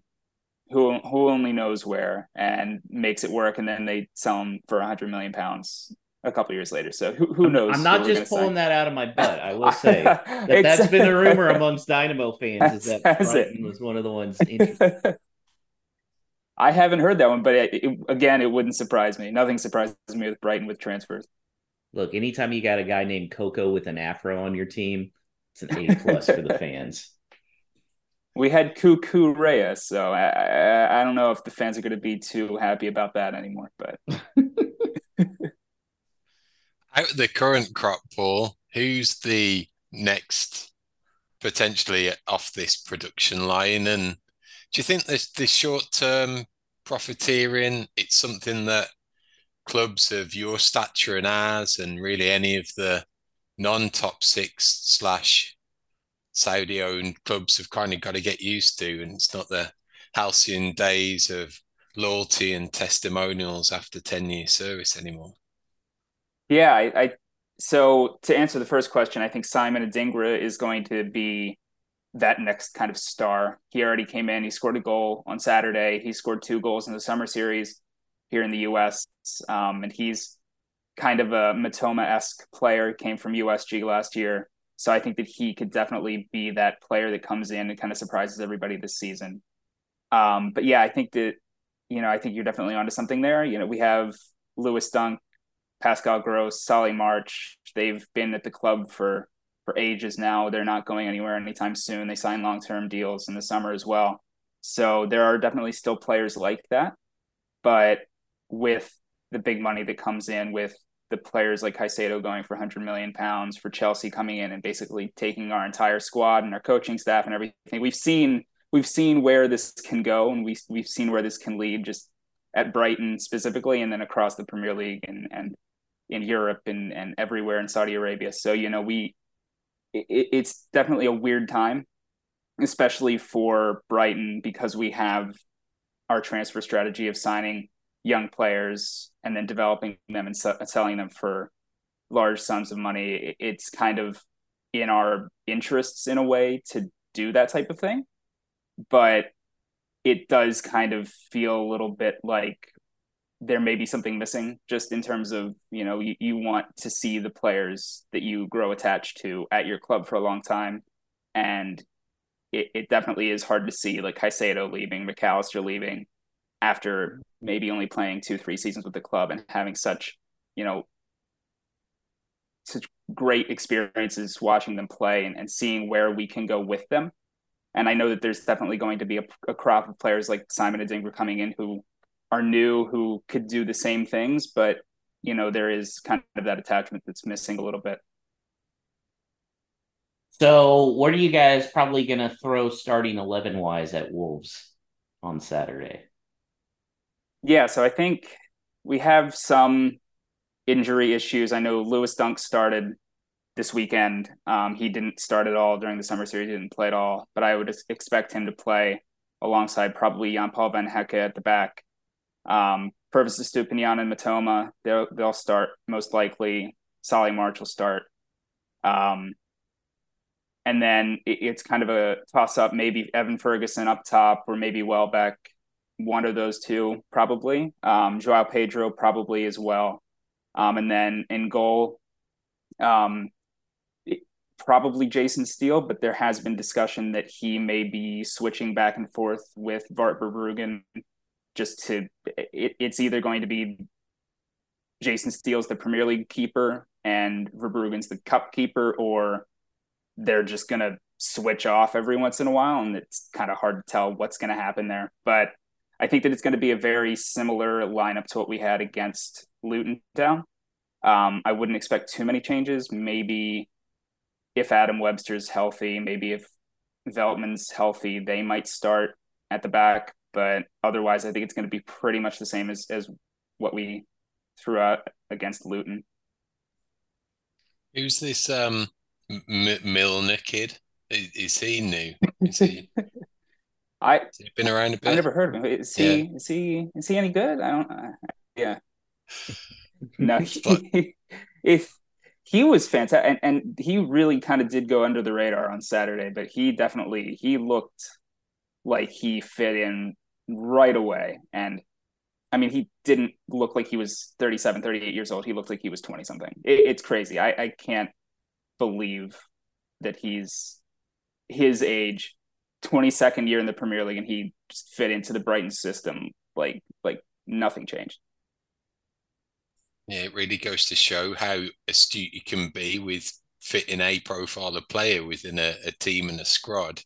who who only knows where and makes it work, and then they sell them for a hundred million pounds a couple years later. So who, who knows? I'm not just pulling sign. that out of my butt. I will say that that's been a rumor amongst Dynamo fans is that Brighton was one of the ones. I haven't heard that one, but it, it, again, it wouldn't surprise me. Nothing surprises me with Brighton with transfers. Look, anytime you got a guy named Coco with an afro on your team, it's an A plus for the fans we had Cucurella, so I, I, I don't know if the fans are going to be too happy about that anymore. But out of the current crop, Paul, who's the next potentially off this production line? And do you think this this short term profiteering it's something that clubs of your stature and ours, and really any of the non top six slash Saudi owned clubs have kind of got to get used to. And it's not the halcyon days of loyalty and testimonials after 10 years service anymore. Yeah, I, I so to answer the first question, I think Simon Adingra is going to be that next kind of star. He already came in, he scored a goal on Saturday. He scored two goals in the summer series here in the US. Um, and he's kind of a Mitoma esque player, came from USG last year. So I think that he could definitely be that player that comes in and kind of surprises everybody this season. Um, but yeah, I think that you know I think you're definitely onto something there. You know, we have Lewis Dunk, Pascal Gross, Solly March. They've been at the club for for ages now. They're not going anywhere anytime soon. They sign long term deals in the summer as well. So there are definitely still players like that, but with the big money that comes in with the players like Caicedo going for 100 million pounds, for Chelsea coming in and basically taking our entire squad and our coaching staff and everything. We've seen we've seen where this can go, and we we've seen where this can lead, just at Brighton specifically, and then across the Premier League and and in Europe and and everywhere in Saudi Arabia. So you know we it, it's definitely a weird time, especially for Brighton because we have our transfer strategy of signing young players and then developing them and selling them for large sums of money it's kind of in our interests in a way to do that type of thing. But it does kind of feel a little bit like there may be something missing just in terms of you know you, you want to see the players that you grow attached to at your club for a long time. And it, it definitely is hard to see like Caicedo leaving Mac Allister leaving after maybe only playing two three seasons with the club and having such you know such great experiences watching them play and, and seeing where we can go with them and I know that there's definitely going to be a, a crop of players like Simon and Adingra coming in who are new who could do the same things, but you know there is kind of that attachment that's missing a little bit. So, what are you guys probably going to throw starting eleven wise at Wolves on Saturday? Yeah, so I think we have some injury issues. I know Lewis Dunk started this weekend. Um, he didn't start at all during the summer series. He didn't play at all, but I would expect him to play alongside probably Jan Paul Van Hecke at the back. Um, Pervis Estupiñán and Mitoma, they'll they'll start most likely. Solly March will start. Um, and then it, it's kind of a toss up. Maybe Evan Ferguson up top, or maybe Welbeck. One of those two, probably. Um, Joao Pedro probably as well. Um, and then in goal, um, probably Jason Steele, but there has been discussion that he may be switching back and forth with Bart Verbruggen just to it, it's either going to be Jason Steele's the Premier League keeper and Verbruggen's the cup keeper, or they're just gonna switch off every once in a while, and it's kind of hard to tell what's gonna happen there. But I think that it's going to be a very similar lineup to what we had against Luton Town. Um, I wouldn't expect too many changes. Maybe if Adam Webster's healthy, maybe if Veltman's healthy, they might start at the back but otherwise, I think it's going to be pretty much the same as as what we threw out against Luton. Who's this um M- Milner kid? Is, is, he new? Is he? I he been around a bit. I never heard of him. Is he? Yeah. Is he? Is he any good? I don't. Uh, yeah. no. He, if he was fantastic, and, and he really kind of did go under the radar on Saturday, but he definitely he looked like he fit in right away. And I mean, he didn't look like he was 37, 38 years old. He looked like he was 20 something. It, it's crazy. I, I can't believe that he's his age, 22nd year in the Premier League, and he fit into the Brighton system like like nothing changed. Yeah, it really goes to show how astute you can be with fitting a profile of player within a, a team and a squad,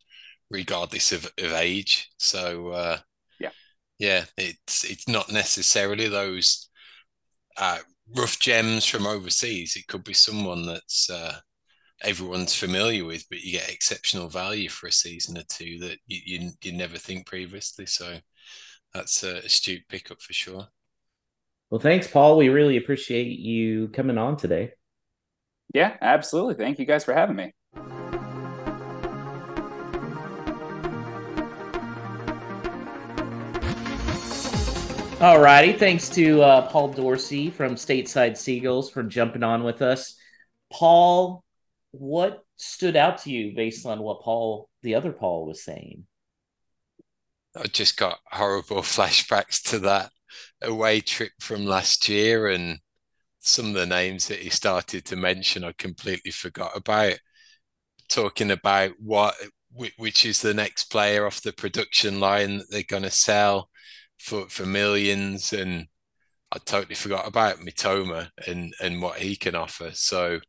regardless of, of age. So uh, yeah, it's it's not necessarily those uh, rough gems from overseas. It could be someone that's uh, everyone's familiar with, but you get exceptional value for a season or two that you you, you never think previously. So that's a astute pickup for sure. Well, thanks, Paul. We really appreciate you coming on today. Yeah, absolutely. Thank you guys for having me. All righty. Thanks to uh, Paul Dorsey from Stateside Seagulls for jumping on with us. Paul, what stood out to you based on what Paul, the other Paul, was saying? I just got horrible flashbacks to that away trip from last year and some of the names that he started to mention I completely forgot about. Talking about what which is the next player off the production line that they're going to sell for for millions, and I totally forgot about Mitoma and and what he can offer. So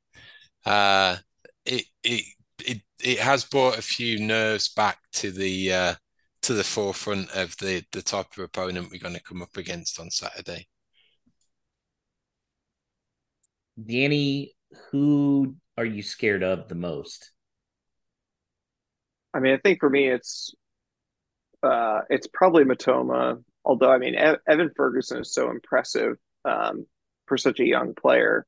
uh, it it it it has brought a few nerves back to the uh, to the forefront of the the type of opponent we're going to come up against on Saturday. Danny, who are you scared of the most? I mean, I think for me, it's uh, it's probably Mitoma. although I mean Evan Ferguson is so impressive um, for such a young player.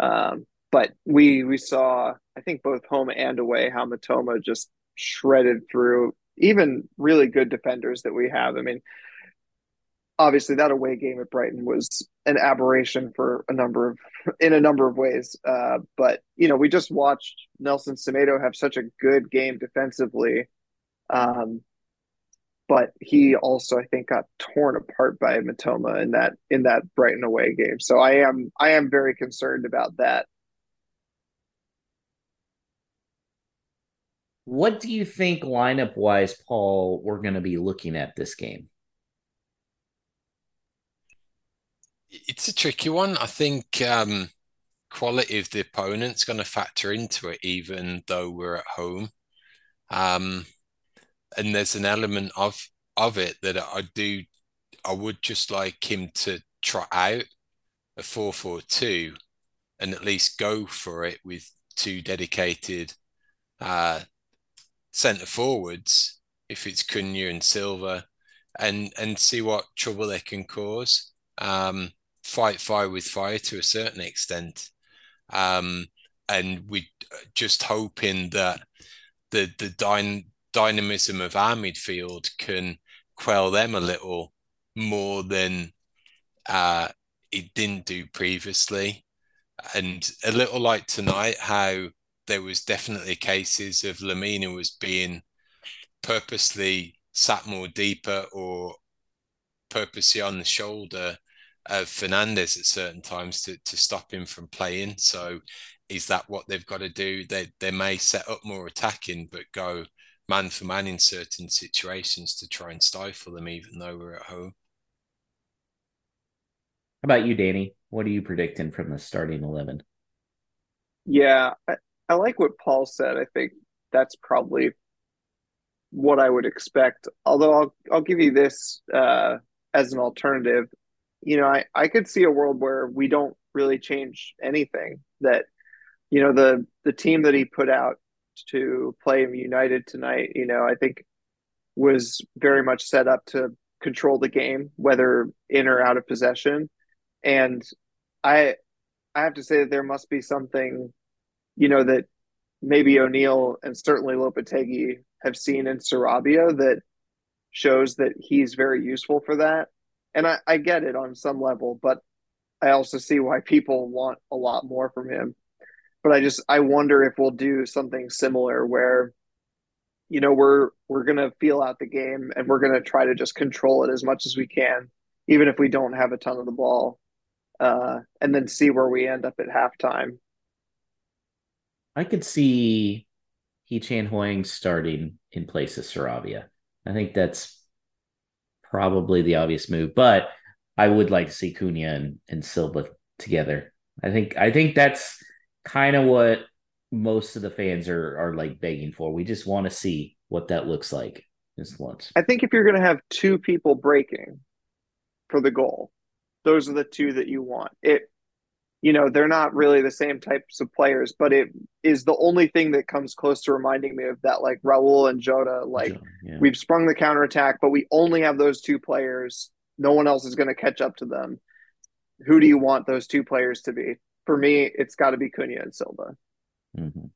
Um, but we we saw I think both home and away how Mitoma just shredded through even really good defenders that we have. I mean, obviously that away game at Brighton was an aberration for a number of in a number of ways. Uh, but you know, we just watched Nelson Semedo have such a good game defensively. Um, but he also I think got torn apart by Mitoma in that in that Brighton away game. So I am I am very concerned about that. What do you think lineup wise, Paul, we're going to be looking at this game? It's a tricky one. I think um, quality of the opponent's going to factor into it, even though we're at home. Um, and there's an element of of it that I do. I would just like him to trot out a four four two, and at least go for it with two dedicated uh, centre forwards. If it's Cunha and Silva, and and see what trouble they can cause. Um, fight fire with fire to a certain extent, um, and we just hoping that the the dyn- dynamism of our midfield can quell them a little more than uh, it didn't do previously. And a little like tonight, how there was definitely cases of Lemina was being purposely sat more deeper or purposely on the shoulder of Fernandes at certain times to, to stop him from playing. So is that what they've got to do? They they may set up more attacking, but go man for man in certain situations to try and stifle them, even though we're at home. How about you, Danny? What are you predicting from the starting eleven? Yeah, I, like what Paul said. I think that's probably what I would expect. Although I'll I'll give you this uh, as an alternative. You know, I, I could see a world where we don't really change anything. That you know the the team that he put out to play United tonight, you know, I think was very much set up to control the game, whether in or out of possession. And I I have to say that there must be something, you know, that maybe O'Neil and certainly Lopetegui have seen in Sarabia that shows that he's very useful for that. And I, I get it on some level, but I also see why people want a lot more from him but I just I wonder if we'll do something similar where you know we're we're to feel out the game and we're to try to just control it as much as we can even if we don't have a ton of the ball uh, and then see where we end up at halftime. I could see Hee-chan Hwang starting in place of Sarabia. I think that's probably the obvious move, but I would like to see Cunha and, and Silva together. I think I think that's kind of what most of the fans are are like begging for. We just want to see what that looks like just once. I think if you're going to have two people breaking for the goal, those are the two that you want. It you know, they're not really the same types of players, but it is the only thing that comes close to reminding me of that like Raul and Jota like yeah. we've sprung the counterattack, but we only have those two players. No one else is going to catch up to them. Who do you want those two players to be? for me, it's got to be Cunha and Silva. Mm-hmm.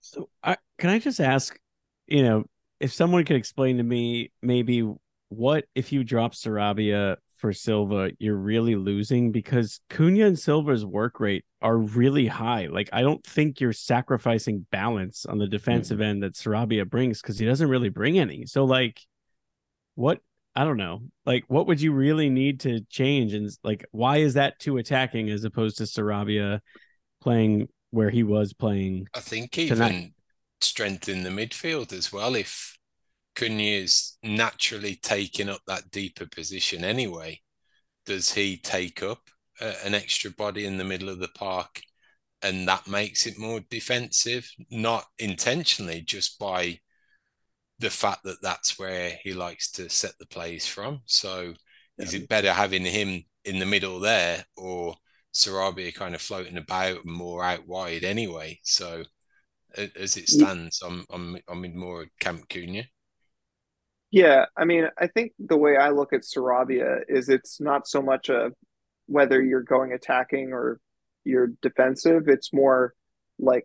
So, I, can I just ask, you know, if someone could explain to me maybe what if you drop Sarabia for Silva, you're really losing because Cunha and Silva's work rate are really high. Like I don't think you're sacrificing balance on the defensive mm-hmm. end that Sarabia brings because he doesn't really bring any. So like, what I don't know. Like, what would you really need to change? And like, why is that too attacking as opposed to Sarabia playing where he was playing? I think even tonight? strengthen the midfield as well. If Cunha is naturally taking up that deeper position anyway, does he take up uh, an extra body in the middle of the park? And that makes it more defensive, not intentionally, just by the fact that that's where he likes to set the plays from. So yeah. is it better having him in the middle there or Sarabia kind of floating about more out wide anyway? So as it stands, I'm I'm I'm in more Camp Cunha. Yeah, I mean, I think the way I look at Sarabia is it's not so much a whether you're going attacking or you're defensive. It's more like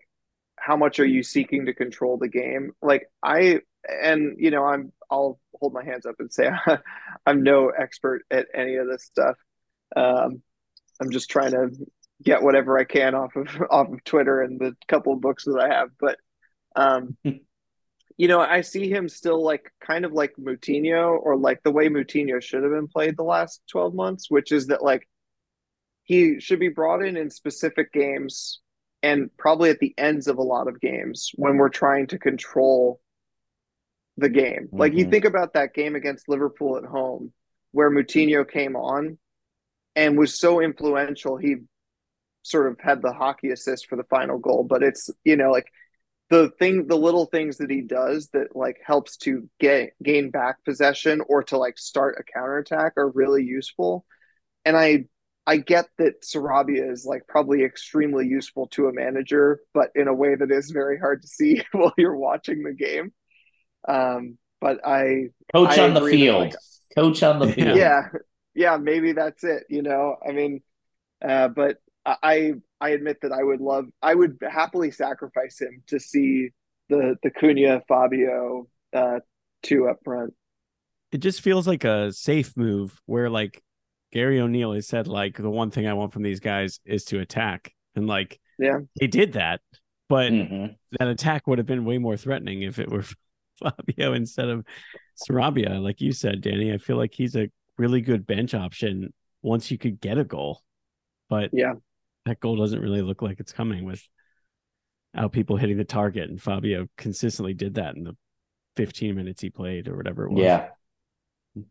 how much are you seeking to control the game? Like I and you know i'm i'll hold my hands up and say i'm no expert at any of this stuff um, i'm just trying to get whatever i can off of off of twitter and the couple of books that i have but um, you know, I see him still like kind of like Moutinho or like the way Moutinho should have been played the last 12 months, which is that like he should be brought in in specific games and probably at the ends of a lot of games when we're trying to control the game. Mm-hmm. Like you mm-hmm. think about that game against Liverpool at home where Moutinho came on and was so influential. He sort of had the hockey assist for the final goal, but it's, you know, like the thing the little things that he does that like helps to get gain back possession or to like start a counterattack are really useful. And i i get that sarabia is like probably extremely useful to a manager but in a way that is very hard to see while you're watching the game. Um but i coach I on the field. like, coach on the field. Yeah. Yeah maybe that's it you know? I mean uh but I I admit that I would love I would happily sacrifice him to see the the Cunha Fabio uh two up front. It just feels like a safe move where like Gary O'Neil has said like the one thing I want from these guys is to attack. And like yeah, they did that. But mm-hmm. that attack would have been way more threatening if it were Fabio instead of Sarabia. Like you said, Danny, I feel like he's a really good bench option once you could get a goal. But yeah, that goal doesn't really look like it's coming with out people hitting the target. And Fabio consistently did that in the 15 minutes he played or whatever it was. Yeah.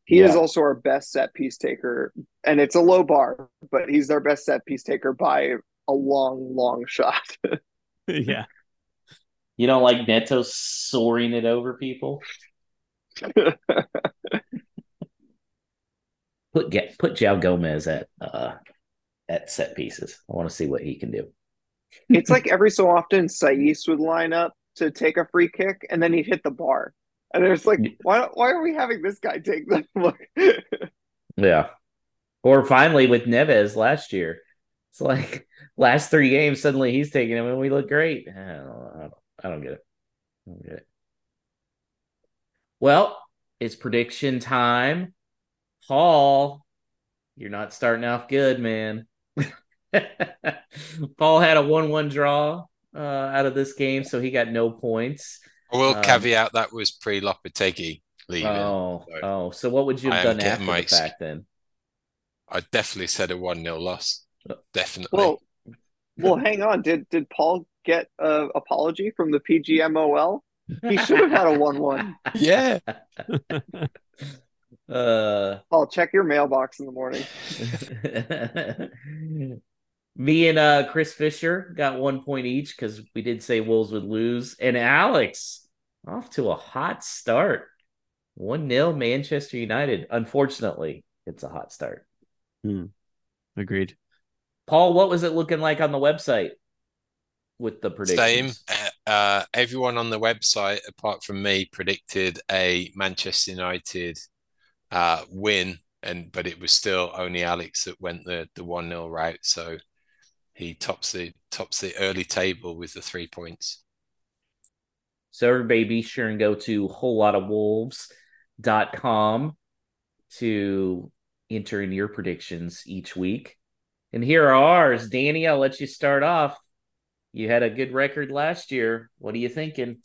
He yeah. is also our best set piece taker. And it's a low bar, but he's our best set piece taker by a long, long shot. yeah. You don't like Neto soaring it over people? put get put João Gomes at uh at set pieces. I want to see what he can do. it's like every so often Saiss would line up to take a free kick and then he'd hit the bar. And it's like, why why are we having this guy take the look? yeah. Or finally with Neves last year. It's like last three games, suddenly he's taking him and we look great. I don't, I don't, I don't get it. I don't get it. Well, it's prediction time. Paul, you're not starting off good, man. Paul had a one-one draw uh, out of this game, so he got no points. I will um, caveat that was pre Lopetegui leaving. Oh, so oh, so what would you have done after the fact then? I definitely said a one 0 loss. Uh, definitely. Well, well, hang on. Did did Paul get an apology from the PGMOL? He should have had a one-one. Yeah. Uh, I'll check your mailbox in the morning. Me and uh, Chris Fisher got one point each because we did say Wolves would lose. And Alex off to a hot start. 1 0 Manchester United. Unfortunately, it's a hot start. Hmm. Agreed. Paul, what was it looking like on the website with the predictions? Same. Uh, everyone on the website, apart from me, predicted a Manchester United uh, win, and but it was still only Alex that went the the one 0 route. So he tops the tops the early table with the three points. So everybody be sure and go to wholelottawolves.com to enter in your predictions each week. And here are ours. Danny, I'll let you start off. You had a good record last year. What are you thinking?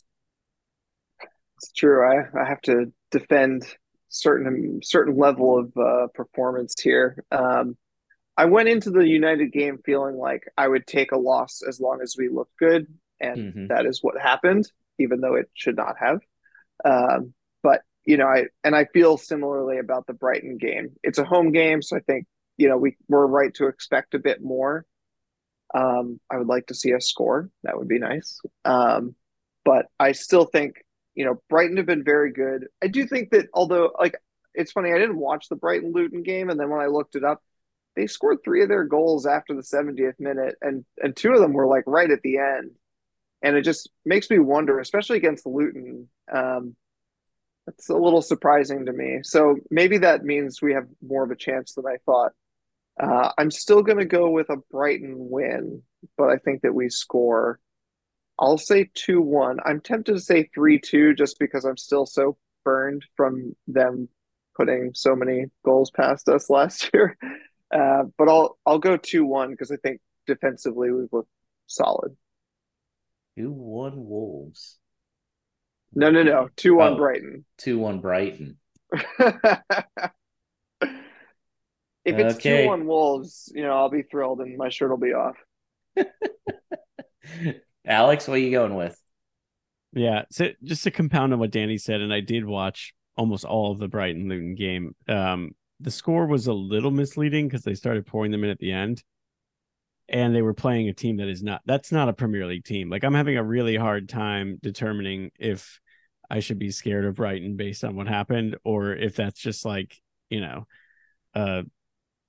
It's true. I, I have to defend certain certain level of uh, performance here. Um, I went into the United game feeling like I would take a loss as long as we looked good, and mm-hmm. that is what happened, even though it should not have. Um, but you know, I and I feel similarly about the Brighton game. It's a home game, so I think you know we we're right to expect a bit more. Um, I would like to see a score. That would be nice. Um, but I still think you know, Brighton have been very good. I do think that although like it's funny, I didn't watch the Brighton Luton game, and then when I looked it up, they scored three of their goals after the 70th minute, and and two of them were like right at the end. And it just makes me wonder, especially against Luton. Um, it's a little surprising to me. So maybe that means we have more of a chance than I thought. Uh, I'm still going to go with a Brighton win, but I think that we score I'll say 2 1. I'm tempted to say 3 2 just because I'm still so burned from them putting so many goals past us last year. Uh, but I'll I'll go 2 1 because I think defensively we've looked solid. 2 1 Wolves. No, no, no. Two on Oh. Brighton. Two one Brighton. if it's Okay. two one Wolves, you know, I'll be thrilled and my shirt will be off. Alex, what are you going with? Yeah. So just to compound on what Danny said, and I did watch almost all of the Brighton Luton game. Um, the score was a little misleading because they started pouring them in at the end. And they were playing a team that is not that's not a Premier League team. Like I'm having a really hard time determining if I should be scared of Brighton based on what happened, or if that's just like, you know, a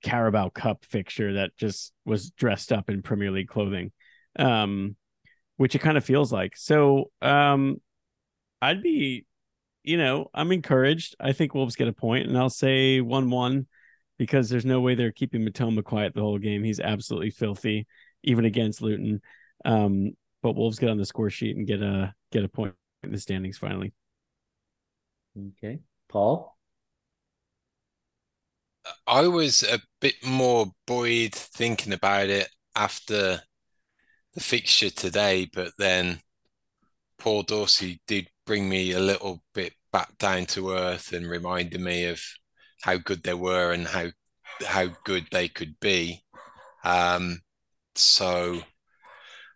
Carabao Cup fixture that just was dressed up in Premier League clothing. Um, which it kind of feels like. So um I'd be, you know, I'm encouraged. I think Wolves get a point, and I'll say one one because there's no way they're keeping Mitoma quiet the whole game. He's absolutely filthy, even against Luton. Um, but Wolves get on the score sheet and get a get a point in the standings finally. Okay. Paul? I was a bit more buoyed thinking about it after the fixture today, but then Paul Dorsey did bring me a little bit back down to earth and reminded me of how good they were and how how good they could be. Um, so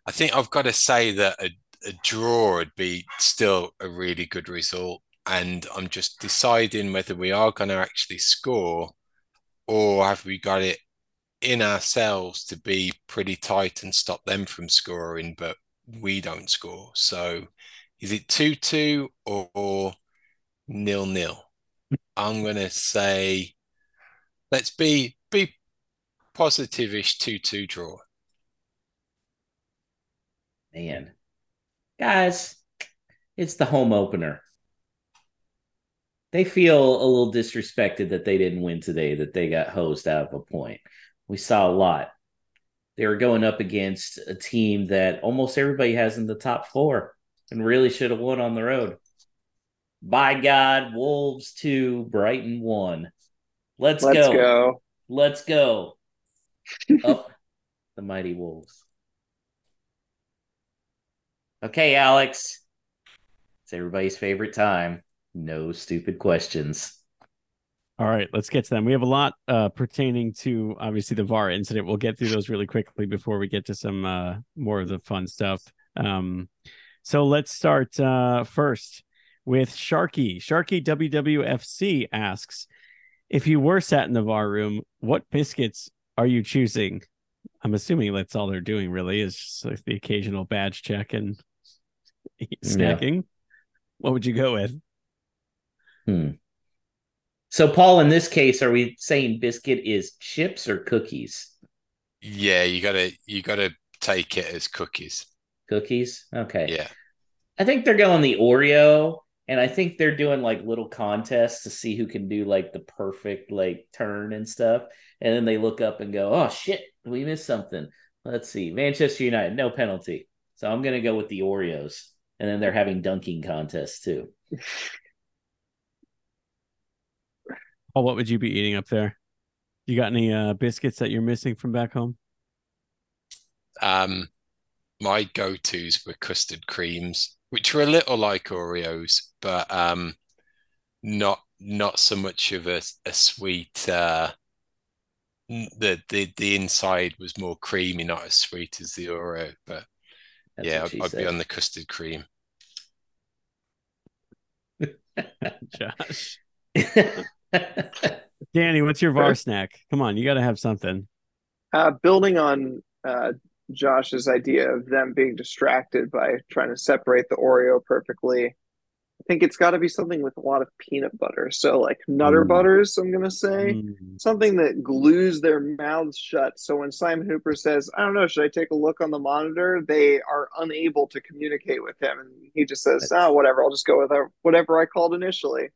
I think I've got to say that a, a draw would be still a really good result. And I'm just deciding whether we are going to actually score or have we got it in ourselves to be pretty tight and stop them from scoring, but we don't score? So is it 2 2 or nil nil? I'm going to say let's be be positive-ish 2 2 draw. Man. Guys, it's the home opener. They feel a little disrespected that they didn't win today, that they got hosed out of a point. We saw a lot. They were going up against a team that almost everybody has in the top four and really should have won on the road. By God, Wolves 2, Brighton 1. Let's, Let's go. go. Let's go. Up the mighty Wolves. Okay, Alex. It's everybody's favorite time. No stupid questions. All right, let's get to them. We have a lot uh, pertaining to obviously the VAR incident. We'll get through those really quickly before we get to some uh, more of the fun stuff. Um, so let's start uh, first with Sharky. Sharky WWFC asks If you were sat in the VAR room, what biscuits are you choosing? I'm assuming that's all they're doing, really, is just like the occasional badge check and snacking. What would you go with? Hmm. So, Paul, in this case, are we saying biscuit is chips or cookies? Yeah, you gotta you gotta take it as cookies. Cookies? Okay. Yeah. I think they're going the Oreo, and I think they're doing like little contests to see who can do like the perfect like turn and stuff. And then they look up and go, "Oh shit, we missed something." Let's see, Manchester United, no penalty. So I'm gonna go with the Oreos, and then they're having dunking contests too. Oh, what would you be eating up there? You got any uh, biscuits that you're missing from back home? Um, my go-tos were custard creams, which were a little like Oreos, but um, not not so much of a, a sweet. Uh, the the the inside was more creamy, not as sweet as the Oreo. But That's yeah, I'd, I'd be on the custard cream. Josh. Danny, what's your VAR snack? Come on, you got to have something. Uh, building on uh, Josh's idea of them being distracted by trying to separate the Oreo perfectly, I think it's got to be something with a lot of peanut butter. So, like Nutter Mm. Butters, I'm going to say. Mm. Something that glues their mouths shut. So when Simon Hooper says, I don't know, should I take a look on the monitor? They are unable to communicate with him. And he just says, That's- oh, whatever. I'll just go with uh, whatever I called initially.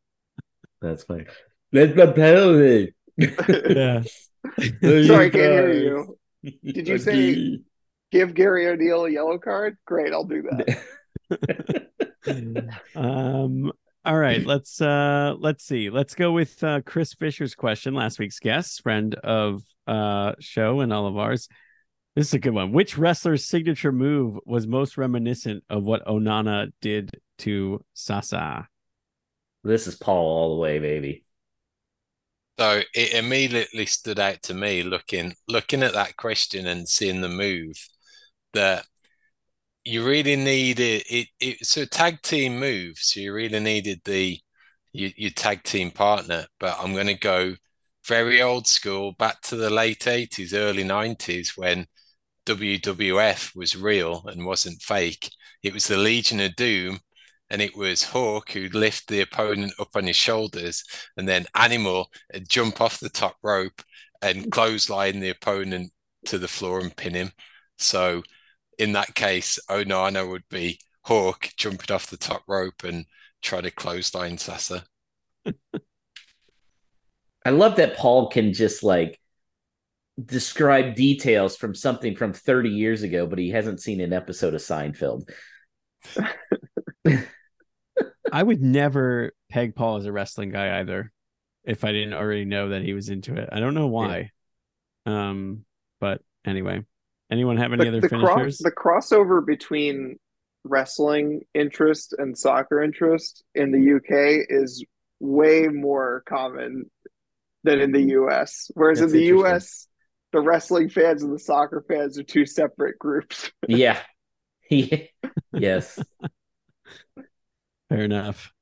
That's fine. That's the penalty. Yeah. Sorry, I can't hear you. Did you say give Gary O'Neil a yellow card? Great, I'll do that. um all right let's uh let's see let's go with uh chris fisher's question last week's guest friend of uh show and all of ours this is a good one which wrestler's signature move was most reminiscent of what onana did to Sasa. This is Paul all the way, baby. So it immediately stood out to me looking looking at that question and seeing the move that you really needed it, it it's a tag team move, so you really needed the your, your tag team partner. But I'm gonna go very old school, back to the late 80s, early 90s when WWF was real and wasn't fake. It was the Legion of Doom and it was Hawk who'd lift the opponent up on his shoulders, and then Animal would jump off the top rope and clothesline the opponent to the floor and pin him. So in that case, Onana would be Hawk jumping off the top rope and try to close clothesline Sasa. I love that Paul can just like describe details from something from 30 years ago, but he hasn't seen an episode of Seinfeld. I would never peg Paul as a wrestling guy either, if I didn't already know that he was into it. I don't know why. Yeah. Um, but anyway, anyone have any the, other the finishers? Cross, the crossover between wrestling interest and soccer interest in the UK is way more common than in the US. Whereas That's in the US, the wrestling fans and the soccer fans are two separate groups. yeah. yes. Fair enough.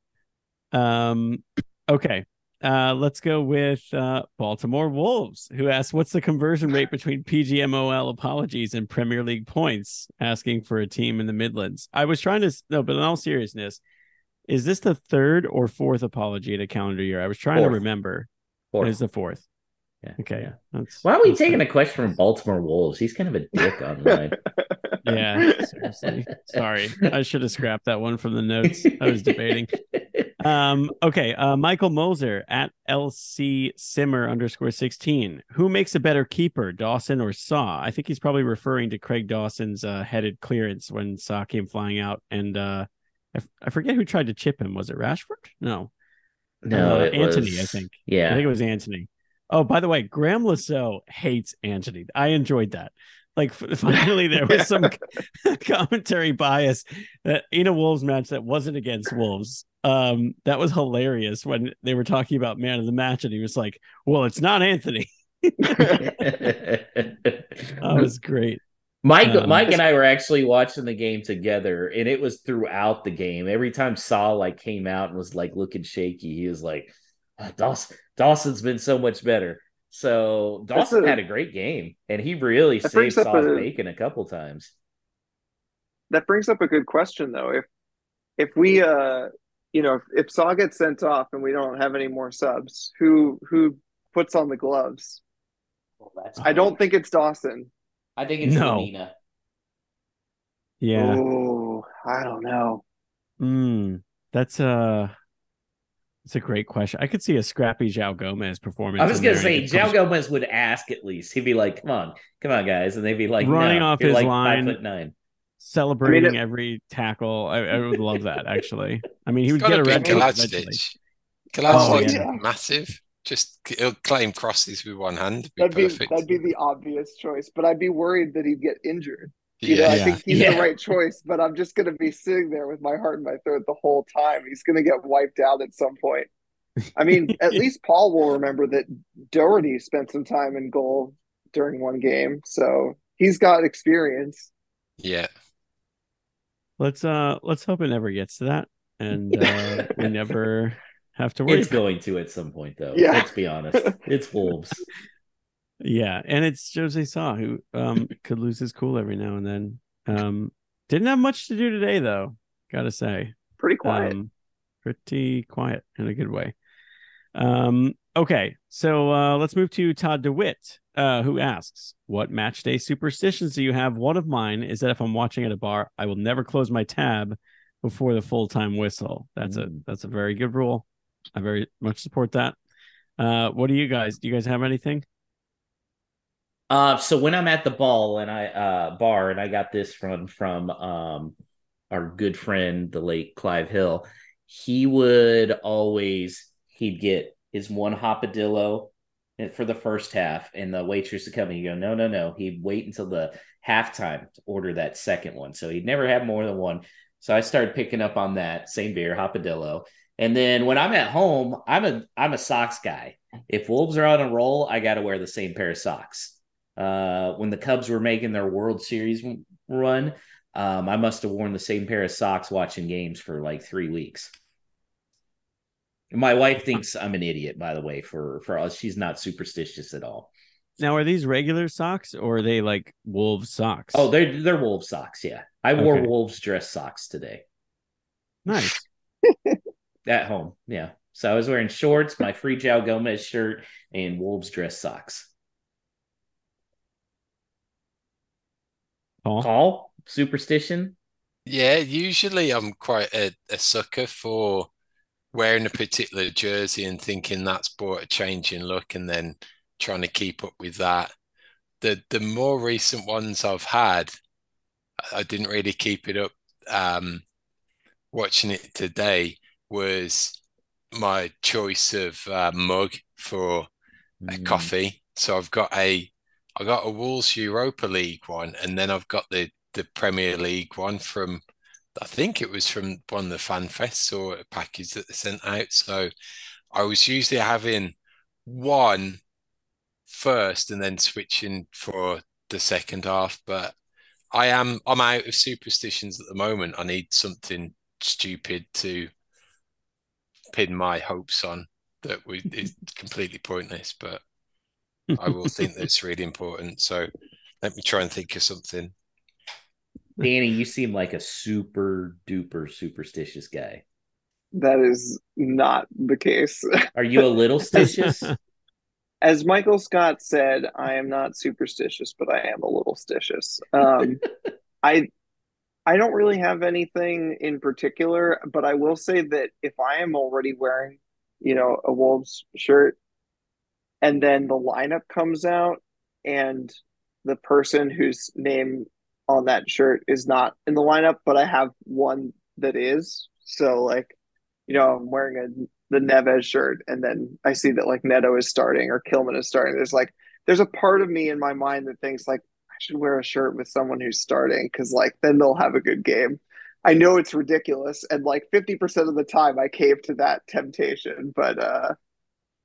Um, okay. Uh, let's go with uh, Baltimore Wolves, who asked, "What's the conversion rate between PGMOL apologies and Premier League points?" Asking for a team in the Midlands. I was trying to no, but in all seriousness, is this the third or fourth apology in a calendar year? I was trying fourth. to remember. Fourth. It is the fourth. Yeah. Okay. Yeah. That's, Why are we taking a question from Baltimore Wolves? He's kind of a dick online. yeah. Seriously. Sorry. I should have scrapped that one from the notes. I was debating. Um, okay. Uh, Michael Moser at LC Simmer underscore 16. Who makes a better keeper, Dawson or Sá? I think he's probably referring to Craig Dawson's uh, headed clearance when Sá came flying out. And uh, I, f- I forget who tried to chip him. Was it Rashford? No. No, uh, Antony, was... I think. Yeah. I think it was Antony. Oh, by the way, Graham Lasso hates Antony. I enjoyed that. Like finally, there was some commentary bias that in a Wolves match that wasn't against Wolves. Um, that was hilarious when they were talking about man of the match, and he was like, "Well, it's not Antony." that was great. Mike, um, Mike, and I were actually watching the game together, and it was throughout the game. Every time Saul like came out and was like looking shaky, he was like, oh, "Dawson, Dawson's been so much better." So Dawson a, had a great game, and he really saved Sá's a, Bacon a couple times. That brings up a good question, though. If if we, uh, you know, if, if Sá gets sent off and we don't have any more subs, who who puts on the gloves? Well, I don't think it's Dawson. I think it's no. Lemina. Yeah. Oh, I don't know. Hmm. That's uh it's a great question. I could see a scrappy João Gomes performance. I was going to say João Gomes would ask at least. He'd be like, "Come on, come on, guys," and they'd be like, running no, off his like line, five foot nine, celebrating I mean, it, every tackle. I, I, would love that. Actually, I mean, he would get a red card oh, yeah. massive. Just he'll claim crosses with one hand. Be that'd perfect. be that'd be the obvious choice, but I'd be worried that he'd get injured. You yeah. know, I think he's yeah. the right choice, but I'm just going to be sitting there with my heart in my throat the whole time. He's going to get wiped out at some point. I mean, at least Paul will remember that Doherty spent some time in goal during one game, so he's got experience. Yeah. Let's uh let's hope it never gets to that, and uh, we never have to worry. It's going to at some point, though. Yeah. Let's be honest. It's Wolves. Yeah, and it's Jose Sá who um could lose his cool every now and then. Um didn't have much to do today though, gotta say. Pretty quiet. Um, pretty quiet in a good way. Um okay, so uh let's move to Todd DeWitt, uh, who asks, What match day superstitions do you have? One of mine is that if I'm watching at a bar, I will never close my tab before the full time whistle. That's mm. a that's a very good rule. I very much support that. Uh what do you guys do you guys have anything? Uh, so when I'm at the ball and I uh bar and I got this from from um our good friend the late Clive Hill, he would always he'd get his one hopadillo for the first half, and the waitress would come and he'd go, no, no, no. He'd wait until the halftime to order that second one. So he'd never have more than one. So I started picking up on that same beer, Hopadillo. And then when I'm at home, I'm a I'm a socks guy. If Wolves are on a roll, I got to wear the same pair of socks. Uh, when the Cubs were making their World Series run, um, I must have worn the same pair of socks watching games for like three weeks. My wife thinks I'm an idiot, by the way, for for us. She's not superstitious at all. Now, are these regular socks or are they like wolves socks? Oh, they're they're wolves socks. Yeah, I wore okay. wolves dress socks today. Nice. At home, yeah. So I was wearing shorts, my free João Gomez shirt, and wolves dress socks. Paul, Paul, superstition. Yeah, usually I'm quite a, a sucker for wearing a particular jersey and thinking that's brought a change in look, and then trying to keep up with that. The the more recent ones I've had, I didn't really keep it up. Um, watching it today was my choice of uh, mug for a mm. coffee. So I've got a I got a Wolves Europa League one, and then I've got the the Premier League one from I think it was from one of the fan fests or a package that they sent out. So I was usually having one first and then switching for the second half. But I am I'm out of superstitions at the moment. I need something stupid to pin my hopes on that we, is completely pointless. But I will think that's really important. So let me try and think of something. Danny, you seem like a super duper superstitious guy. That is not the case. Are you a little stitious? as Michael Scott said, I am not superstitious, but I am a little stitious. Um, I I don't really have anything in particular, but I will say that if I am already wearing, you know, a Wolves shirt, and then the lineup comes out, and the person whose name on that shirt is not in the lineup, but I have one that is. So like, you know, I'm wearing a the Neves shirt and then I see that like Neto is starting or Kilman is starting, there's like there's a part of me in my mind that thinks like I should wear a shirt with someone who's starting because like then they'll have a good game. I know it's ridiculous and like 50% of the time I cave to that temptation, but uh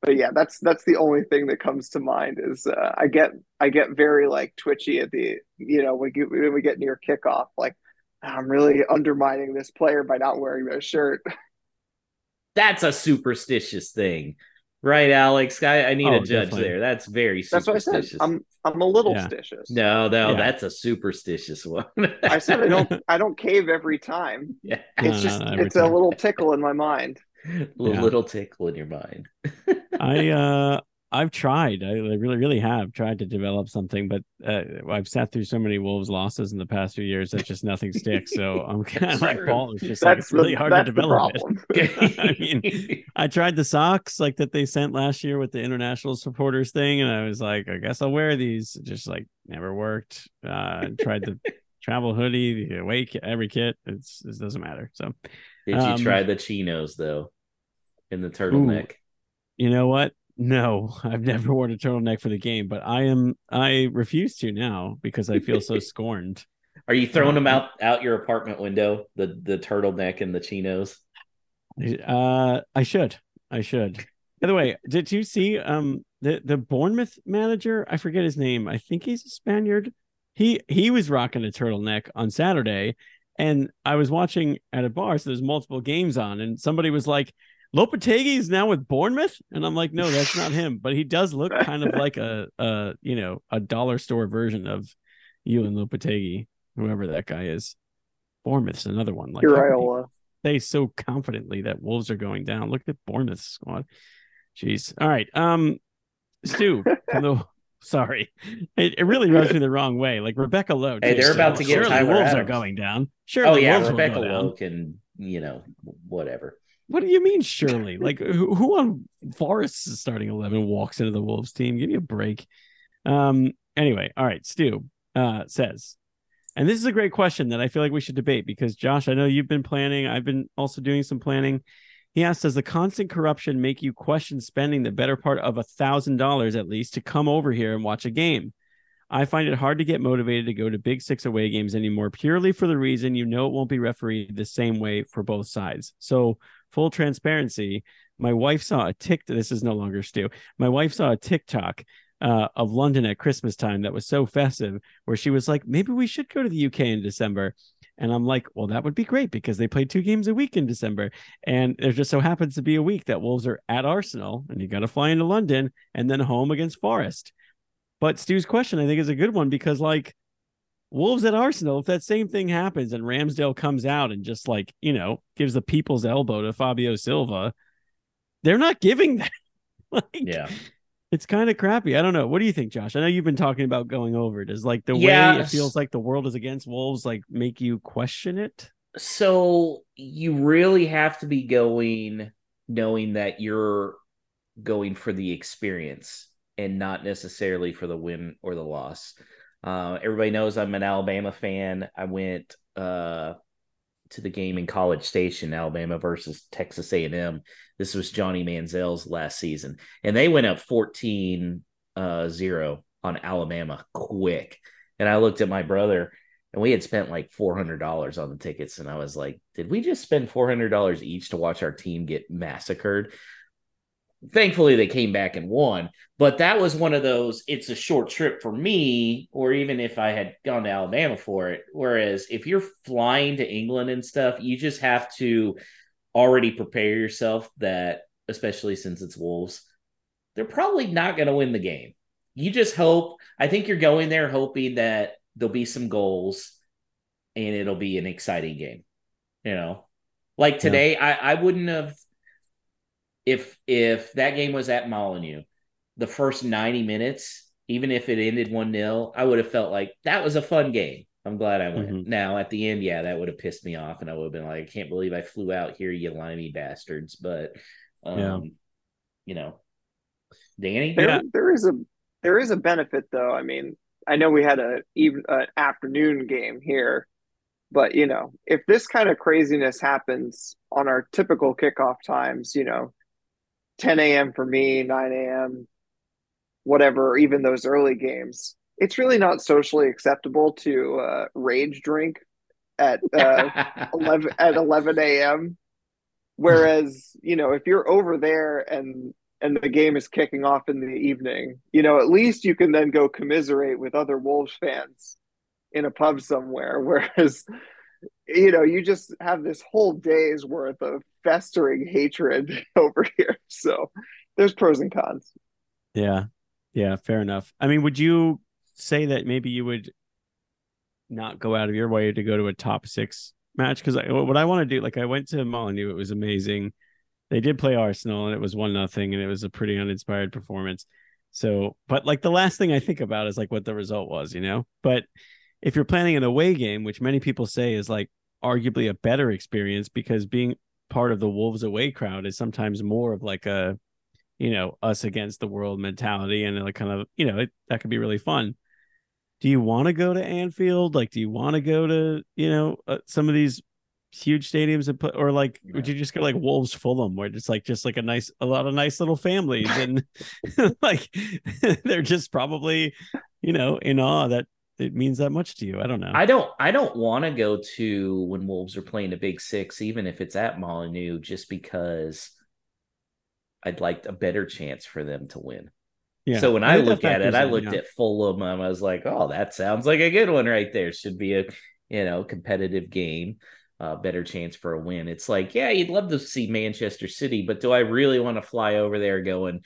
but yeah, that's that's the only thing that comes to mind is uh, I get I get very like twitchy at the you know when, get, when we get near kickoff like I'm really undermining this player by not wearing their shirt. That's a superstitious thing. Right, Alex? I, I need oh, a judge definitely. there. That's very That's what I said. I'm I'm a little yeah. stitious. No, no, yeah. that's a superstitious one. I said I don't I don't cave every time. Yeah. It's no, just no, no, it's time. a little tickle in my mind. A yeah. little tickle in your mind. I uh I've tried. I really, really have tried to develop something, but uh, I've sat through so many Wolves losses in the past few years that just nothing sticks. So I'm kind of like Paul. It's just like it's really hard to develop it. I mean, I tried the socks like that they sent last year with the international supporters thing, and I was like, I guess I'll wear these. Just like never worked. Uh, tried the travel hoodie, the away kit, every kit. It's it doesn't matter. So, did you um, try the chinos though? In the turtleneck. Ooh, you know what? No, I've never worn a turtleneck for the game, but I am I refuse to now because I feel so scorned. Are you throwing them out out your apartment window? The the turtleneck and the chinos. Uh, I should. I should. By the way, did you see um the the Bournemouth manager? I forget his name. I think he's a Spaniard. He he was rocking a turtleneck on Saturday, and I was watching at a bar. So there's multiple games on, and somebody was like, Lopetegui is now with Bournemouth, and I'm like, no, that's not him. But he does look kind of like a, a you know, a dollar store version of you and Lopetegui, whoever that guy is. Bournemouth's another one. Like Iraola. They so confidently that Wolves are going down. Look at Bournemouth squad. Jeez. All right. Um, Stu, the, sorry, it, it really rubs me the wrong way. Like Rebecca Lowe. Hey, they're about to get sure the Wolves Adams. are going down. Sure. Oh yeah, Wolves Rebecca Lowe can you know whatever. What do you mean, surely? like, who, who on Forest's starting 11 walks into the Wolves team? Give me a break. Um, anyway, all right. Stu uh, says, and this is a great question that I feel like we should debate because, Josh, I know you've been planning. I've been also doing some planning. He asked, Does the constant corruption make you question spending the better part of a $1,000 at least to come over here and watch a game? I find it hard to get motivated to go to Big Six away games anymore, purely for the reason you know it won't be refereed the same way for both sides. So, full transparency, my wife saw a tick. This is no longer Stu. My wife saw a TikTok uh, of London at Christmas time that was so festive, where she was like, maybe we should go to the UK in December. And I'm like, well, that would be great because they play two games a week in December. And there just so happens to be a week that Wolves are at Arsenal and you got to fly into London and then home against Forest. But Stu's question, I think, is a good one because, like, Wolves at Arsenal, if that same thing happens and Ramsdale comes out and just, like, you know, gives the people's elbow to Fabio Silva, they're not giving that. like, Yeah. It's kind of crappy. I don't know. What do you think, Josh? I know you've been talking about going over. Does like the Yeah, way it feels like the world is against Wolves like make you question it? So you really have to be going knowing that you're going for the experience and not necessarily for the win or the loss. Uh, everybody knows I'm an Alabama fan. I went uh, to the game in College Station, Alabama versus Texas A&M. This was Johnny Manziel's last season, and they went up 14 uh, 0 on Alabama quick. And I looked at my brother, and we had spent like $400 on the tickets. And I was like, did we just spend $400 each to watch our team get massacred? Thankfully, they came back and won. But that was one of those, it's a short trip for me, or even if I had gone to Alabama for it. Whereas if you're flying to England and stuff, you just have to already prepare yourself that, especially since it's Wolves, they're probably not going to win the game. You just hope, I think you're going there hoping that there'll be some goals and it'll be an exciting game. You know, like today, I, I wouldn't have if if that game was at Molineux, the first 90 minutes, even if it ended 1-0, I would have felt like that was a fun game. I'm glad I went. Mhm. Now at the end, yeah, that would have pissed me off, and I would have been like, I can't believe I flew out here, you limey bastards. But um, Yeah. you know, Danny, There, Yeah. there is a there is a benefit though. I mean, I know we had a even an afternoon game here, but you know, if this kind of craziness happens on our typical kickoff times, you know, 10 a.m. for me, 9 a.m., whatever, even those early games, it's really not socially acceptable to uh, rage drink at uh, 11 at 11 a.m. Whereas, you know, if you're over there and and the game is kicking off in the evening, you know, at least you can then go commiserate with other Wolves fans in a pub somewhere. Whereas, you know, you just have this whole day's worth of festering hatred over here. So there's pros and cons. Yeah. Yeah, fair enough. I mean, would you say that maybe you would not go out of your way to go to a top six match? Because what I want to do, like I went to Molineux, it was amazing. They did play Arsenal and it was one nothing, and it was a pretty uninspired performance. So, but like the last thing I think about is like what the result was, you know. But if you're planning an away game, which many people say is like arguably a better experience because being part of the Wolves away crowd is sometimes more of like a you know, us against the world mentality and like kind of, you know, it, that could be really fun. Do you want to go to Anfield? Like, do you want to go to, you know, uh, some of these huge stadiums and put, or like, would you just go like Wolves Fulham, where it's like just like a nice, a lot of nice little families and like they're just probably, you know, in awe that it means that much to you. I don't know. I don't I don't want to go to when Wolves are playing a big six, even if it's at Molineux, just because I'd like a better chance for them to win. yeah. So when I that look at it, I looked yeah. at Fulham and I was like, oh, that sounds like a good one right there. Should be a you know competitive game, uh, better chance for a win. It's like, yeah, you'd love to see Manchester City, but do I really want to fly over there going?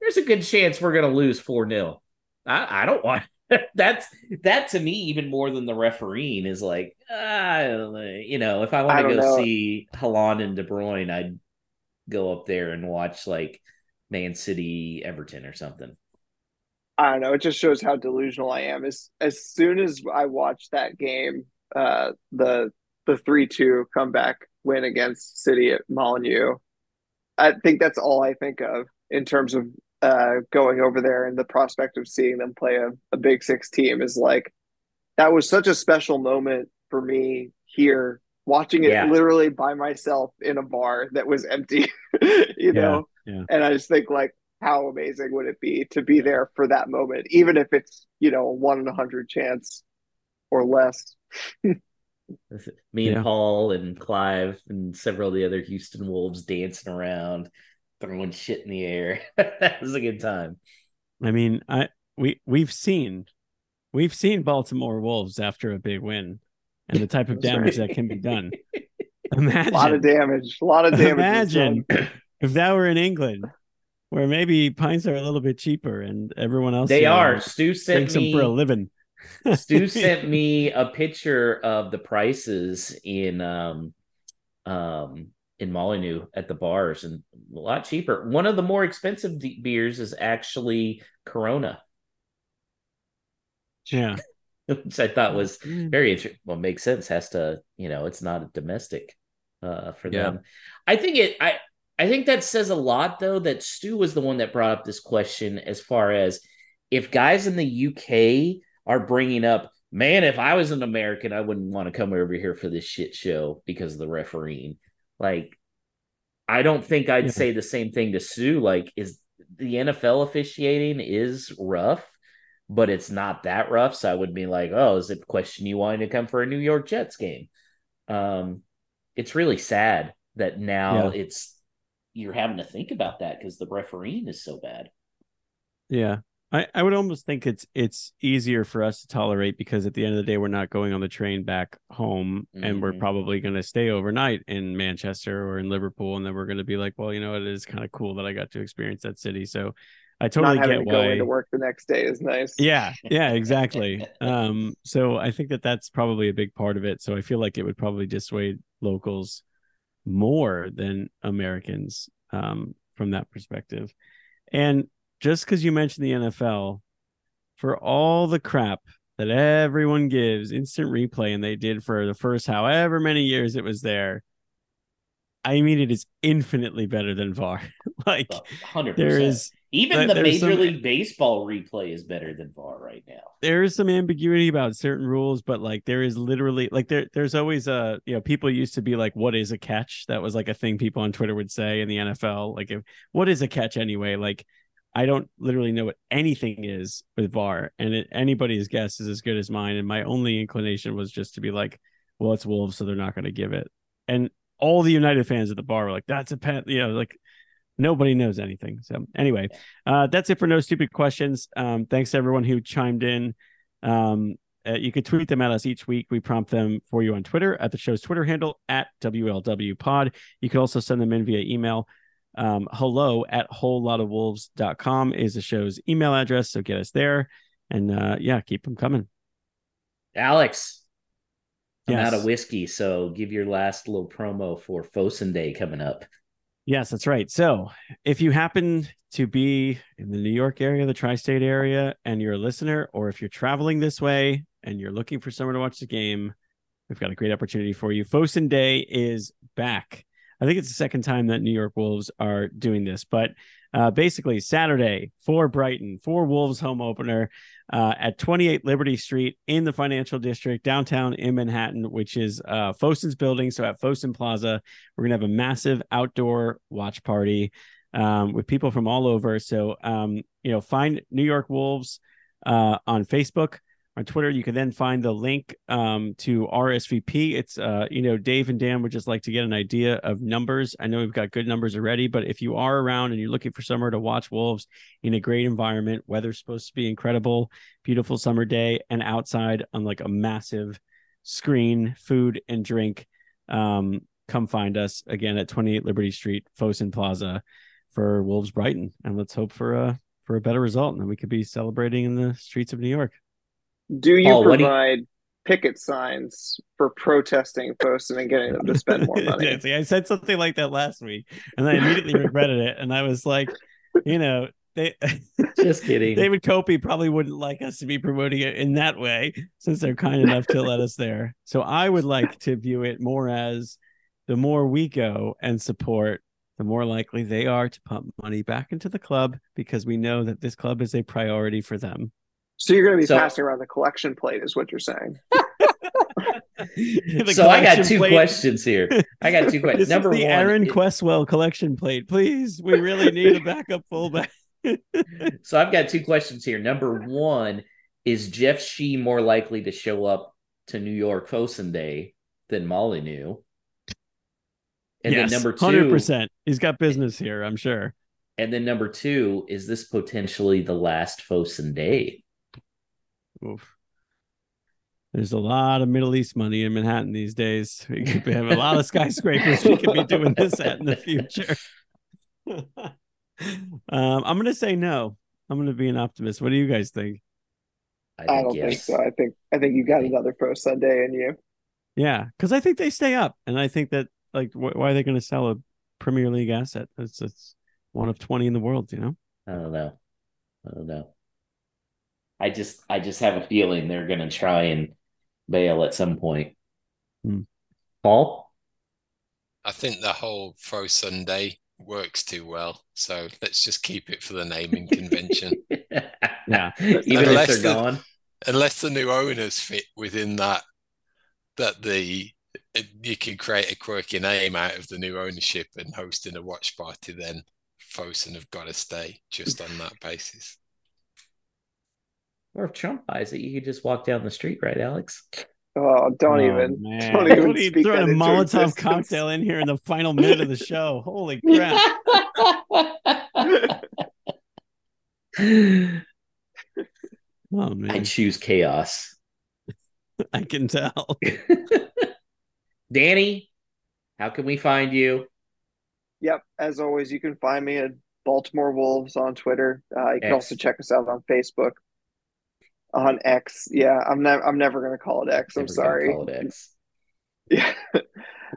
There's a good chance we're gonna lose four 0 I, I don't want. That's that to me even more than the refereeing is like, ah, you know, if I want to go know. see Haaland and De Bruyne, I'd go up there and watch like Man City Everton or something. I don't know. It just shows how delusional I am. As as soon as I watched that game, uh, the the three two comeback win against City at Molineux, I think that's all I think of in terms of uh, going over there and the prospect of seeing them play a, a Big Six team is like that was such a special moment for me here watching it Yeah. literally by myself in a bar that was empty, you know. yeah. And I just think like how amazing would it be to be there for that moment, even if it's you know a one in a hundred chance or less. Me and Paul and Clive and several of the other Houston Wolves dancing around, throwing shit in the air. that was a good time. I mean, I we we've seen we've seen Baltimore Wolves after a big win and the type of damage right. that can be done. Imagine a lot of damage. A lot of damage. Imagine if that were in England, where maybe pints are a little bit cheaper and everyone else they are. Stu sent me for a living. Stu sent me a picture of the prices in um um in Molineux at the bars and a lot cheaper. One of the more expensive beers is actually Corona. Yeah. Which I thought was mm. very interesting. Well, makes sense. Has to, you know, it's not a domestic uh for yeah. them. I think it I I think that says a lot though that Stu was the one that brought up this question as far as if guys in the UK are bringing up, man, if I was an American, I wouldn't want to come over here for this shit show because of the refereeing. Like, I don't think I'd yeah. say the same thing to Sue. Like, is the NFL officiating is rough, but it's not that rough. So I would be like, oh, is it a question you wanting to come for a New York Jets game? Um, it's really sad that now yeah. it's you're having to think about that because the refereeing is so bad. Yeah, I, I would almost think it's it's easier for us to tolerate because at the end of the day we're not going on the train back home mm-hmm. and we're mm-hmm. probably going to stay overnight in Manchester or in Liverpool. And then we're going to be like well you know it is kind of cool that I got to experience that city. So I totally not get to why go into work the next day is nice. Yeah yeah exactly. Um so I think that that's probably a big part of it. So I feel like it would probably dissuade locals more than Americans um from that perspective. And just because you mentioned the NFL, for all the crap that everyone gives instant replay, and they did for the first however many years it was there, I mean it is infinitely better than VAR. like, hundred there is even the Major some, League Baseball replay is better than VAR right now. There is some ambiguity about certain rules, but like there is literally like there there's always a you know people used to be like what is a catch that was like a thing people on Twitter would say in the NFL like if what is a catch anyway like I don't literally know what anything is with VAR, and it, anybody's guess is as good as mine. And my only inclination was just to be like, well, it's Wolves, so they're not going to give it. And all the United fans at the bar were like, that's a pet, you know, like nobody knows anything. So anyway, uh, that's it for no stupid questions. Um, thanks to everyone who chimed in. Um, uh, you could tweet them at us each week. We prompt them for you on Twitter at the show's Twitter handle at WLW Pod. You can also send them in via email um, hello at wholelottawolves.com is the show's email address. So get us there. And uh, yeah, keep them coming. Alex, I'm yes. out of whiskey. So give your last little promo for Fosun Day coming up. Yes, that's right. So if you happen to be in the New York area, the tri state area, and you're a listener, or if you're traveling this way and you're looking for somewhere to watch the game, we've got a great opportunity for you. Fosun Day is back. I think it's the second time that New York Wolves are doing this, but uh, basically Saturday for Brighton, for Wolves home opener uh, at 28 Liberty Street in the financial district downtown in Manhattan, which is uh, Fosun's building. So at Fosun Plaza, we're to have a massive outdoor watch party um, with people from all over. So, um, you know, find New York Wolves uh, on Facebook on Twitter. You can then find the link um, to RSVP. It's, uh, you know, Dave and Dan would just like to get an idea of numbers. I know we've got good numbers already, but if you are around and you're looking for somewhere to watch Wolves in a great environment, weather's supposed to be incredible, beautiful summer day, and outside on like a massive screen, food and drink, um, come find us again at 28 Liberty Street, Fosun Plaza for Wolves Brighton. And let's hope for a, for a better result and then we could be celebrating in the streets of New York. Do you provide you... picket signs for protesting Fosun and then getting them to spend more money? I said something like that last week, and I immediately regretted it. And I was like, you know, they just kidding. David Copey probably wouldn't like us to be promoting it in that way since they're kind enough to let us there. So I would like to view it more as the more we go and support, the more likely they are to pump money back into the club because we know that this club is a priority for them. So you're going to be so, passing around the collection plate, is what you're saying. so I got two plate. questions here. I got two questions. Number the one, Aaron it, Cresswell collection plate, please. We really need a backup fullback. so I've got two questions here. Number one, is Jeff Shi more likely to show up to New York Fosun Day than Molineux? And yes, then number two, hundred percent. He's got business here, I'm sure. And then number two, is this potentially the last Fosun Day? Oof. There's a lot of Middle East money in Manhattan these days. We could have a lot of skyscrapers we could be doing this at in the future. um, I'm going to say no. I'm going to be an optimist. What do you guys think? I, I don't yes. think so. I think I think you got another Fosun Sunday in you. Yeah, because I think they stay up, and I think that like wh- why are they going to sell a Premier League asset? It's it's one of twenty in the world. You know. I don't know. I don't know. I just I just have a feeling they're going to try and bail at some point. Hmm. Paul, I think the whole Fosun Day works too well. So let's just keep it for the naming convention. yeah, even unless if they're the, gone. Unless the new owners fit within that, that the you can create a quirky name out of the new ownership and hosting a watch party, then Fosun have got to stay just on that basis. Or if Trump buys it, you could just walk down the street, right, Alex? Oh, don't oh, even. Man. Don't even what speak throwing a Molotov existence. cocktail in here in the final minute of the show. Holy crap. oh man. I choose chaos. I can tell. Danny, how can we find you? Yep, as always, you can find me at Baltimore Wolves on Twitter. Uh, you can X. also check us out on Facebook on X. Yeah, I'm never I'm never gonna call it X. I'm sorry. Call it X. Yeah.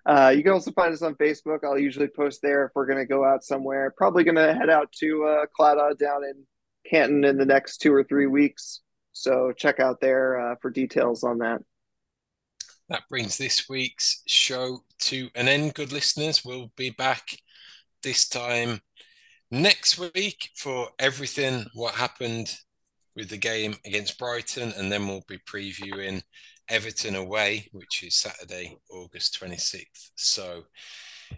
Uh, you can also find us on Facebook. I'll usually post there if we're gonna go out somewhere. Probably gonna head out to uh, Claddagh down in Canton in the next two or three weeks. So check out there uh, for details on that. That brings this week's show to an end. Good listeners, we'll be back this time next week for everything what happened with the game against Brighton, and then we'll be previewing Everton away, which is Saturday, August 26th. So,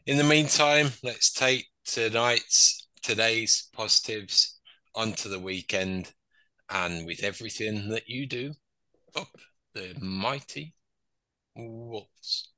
in the meantime, let's take tonight's today's positives onto the weekend, and with everything that you do, up the mighty Wolves.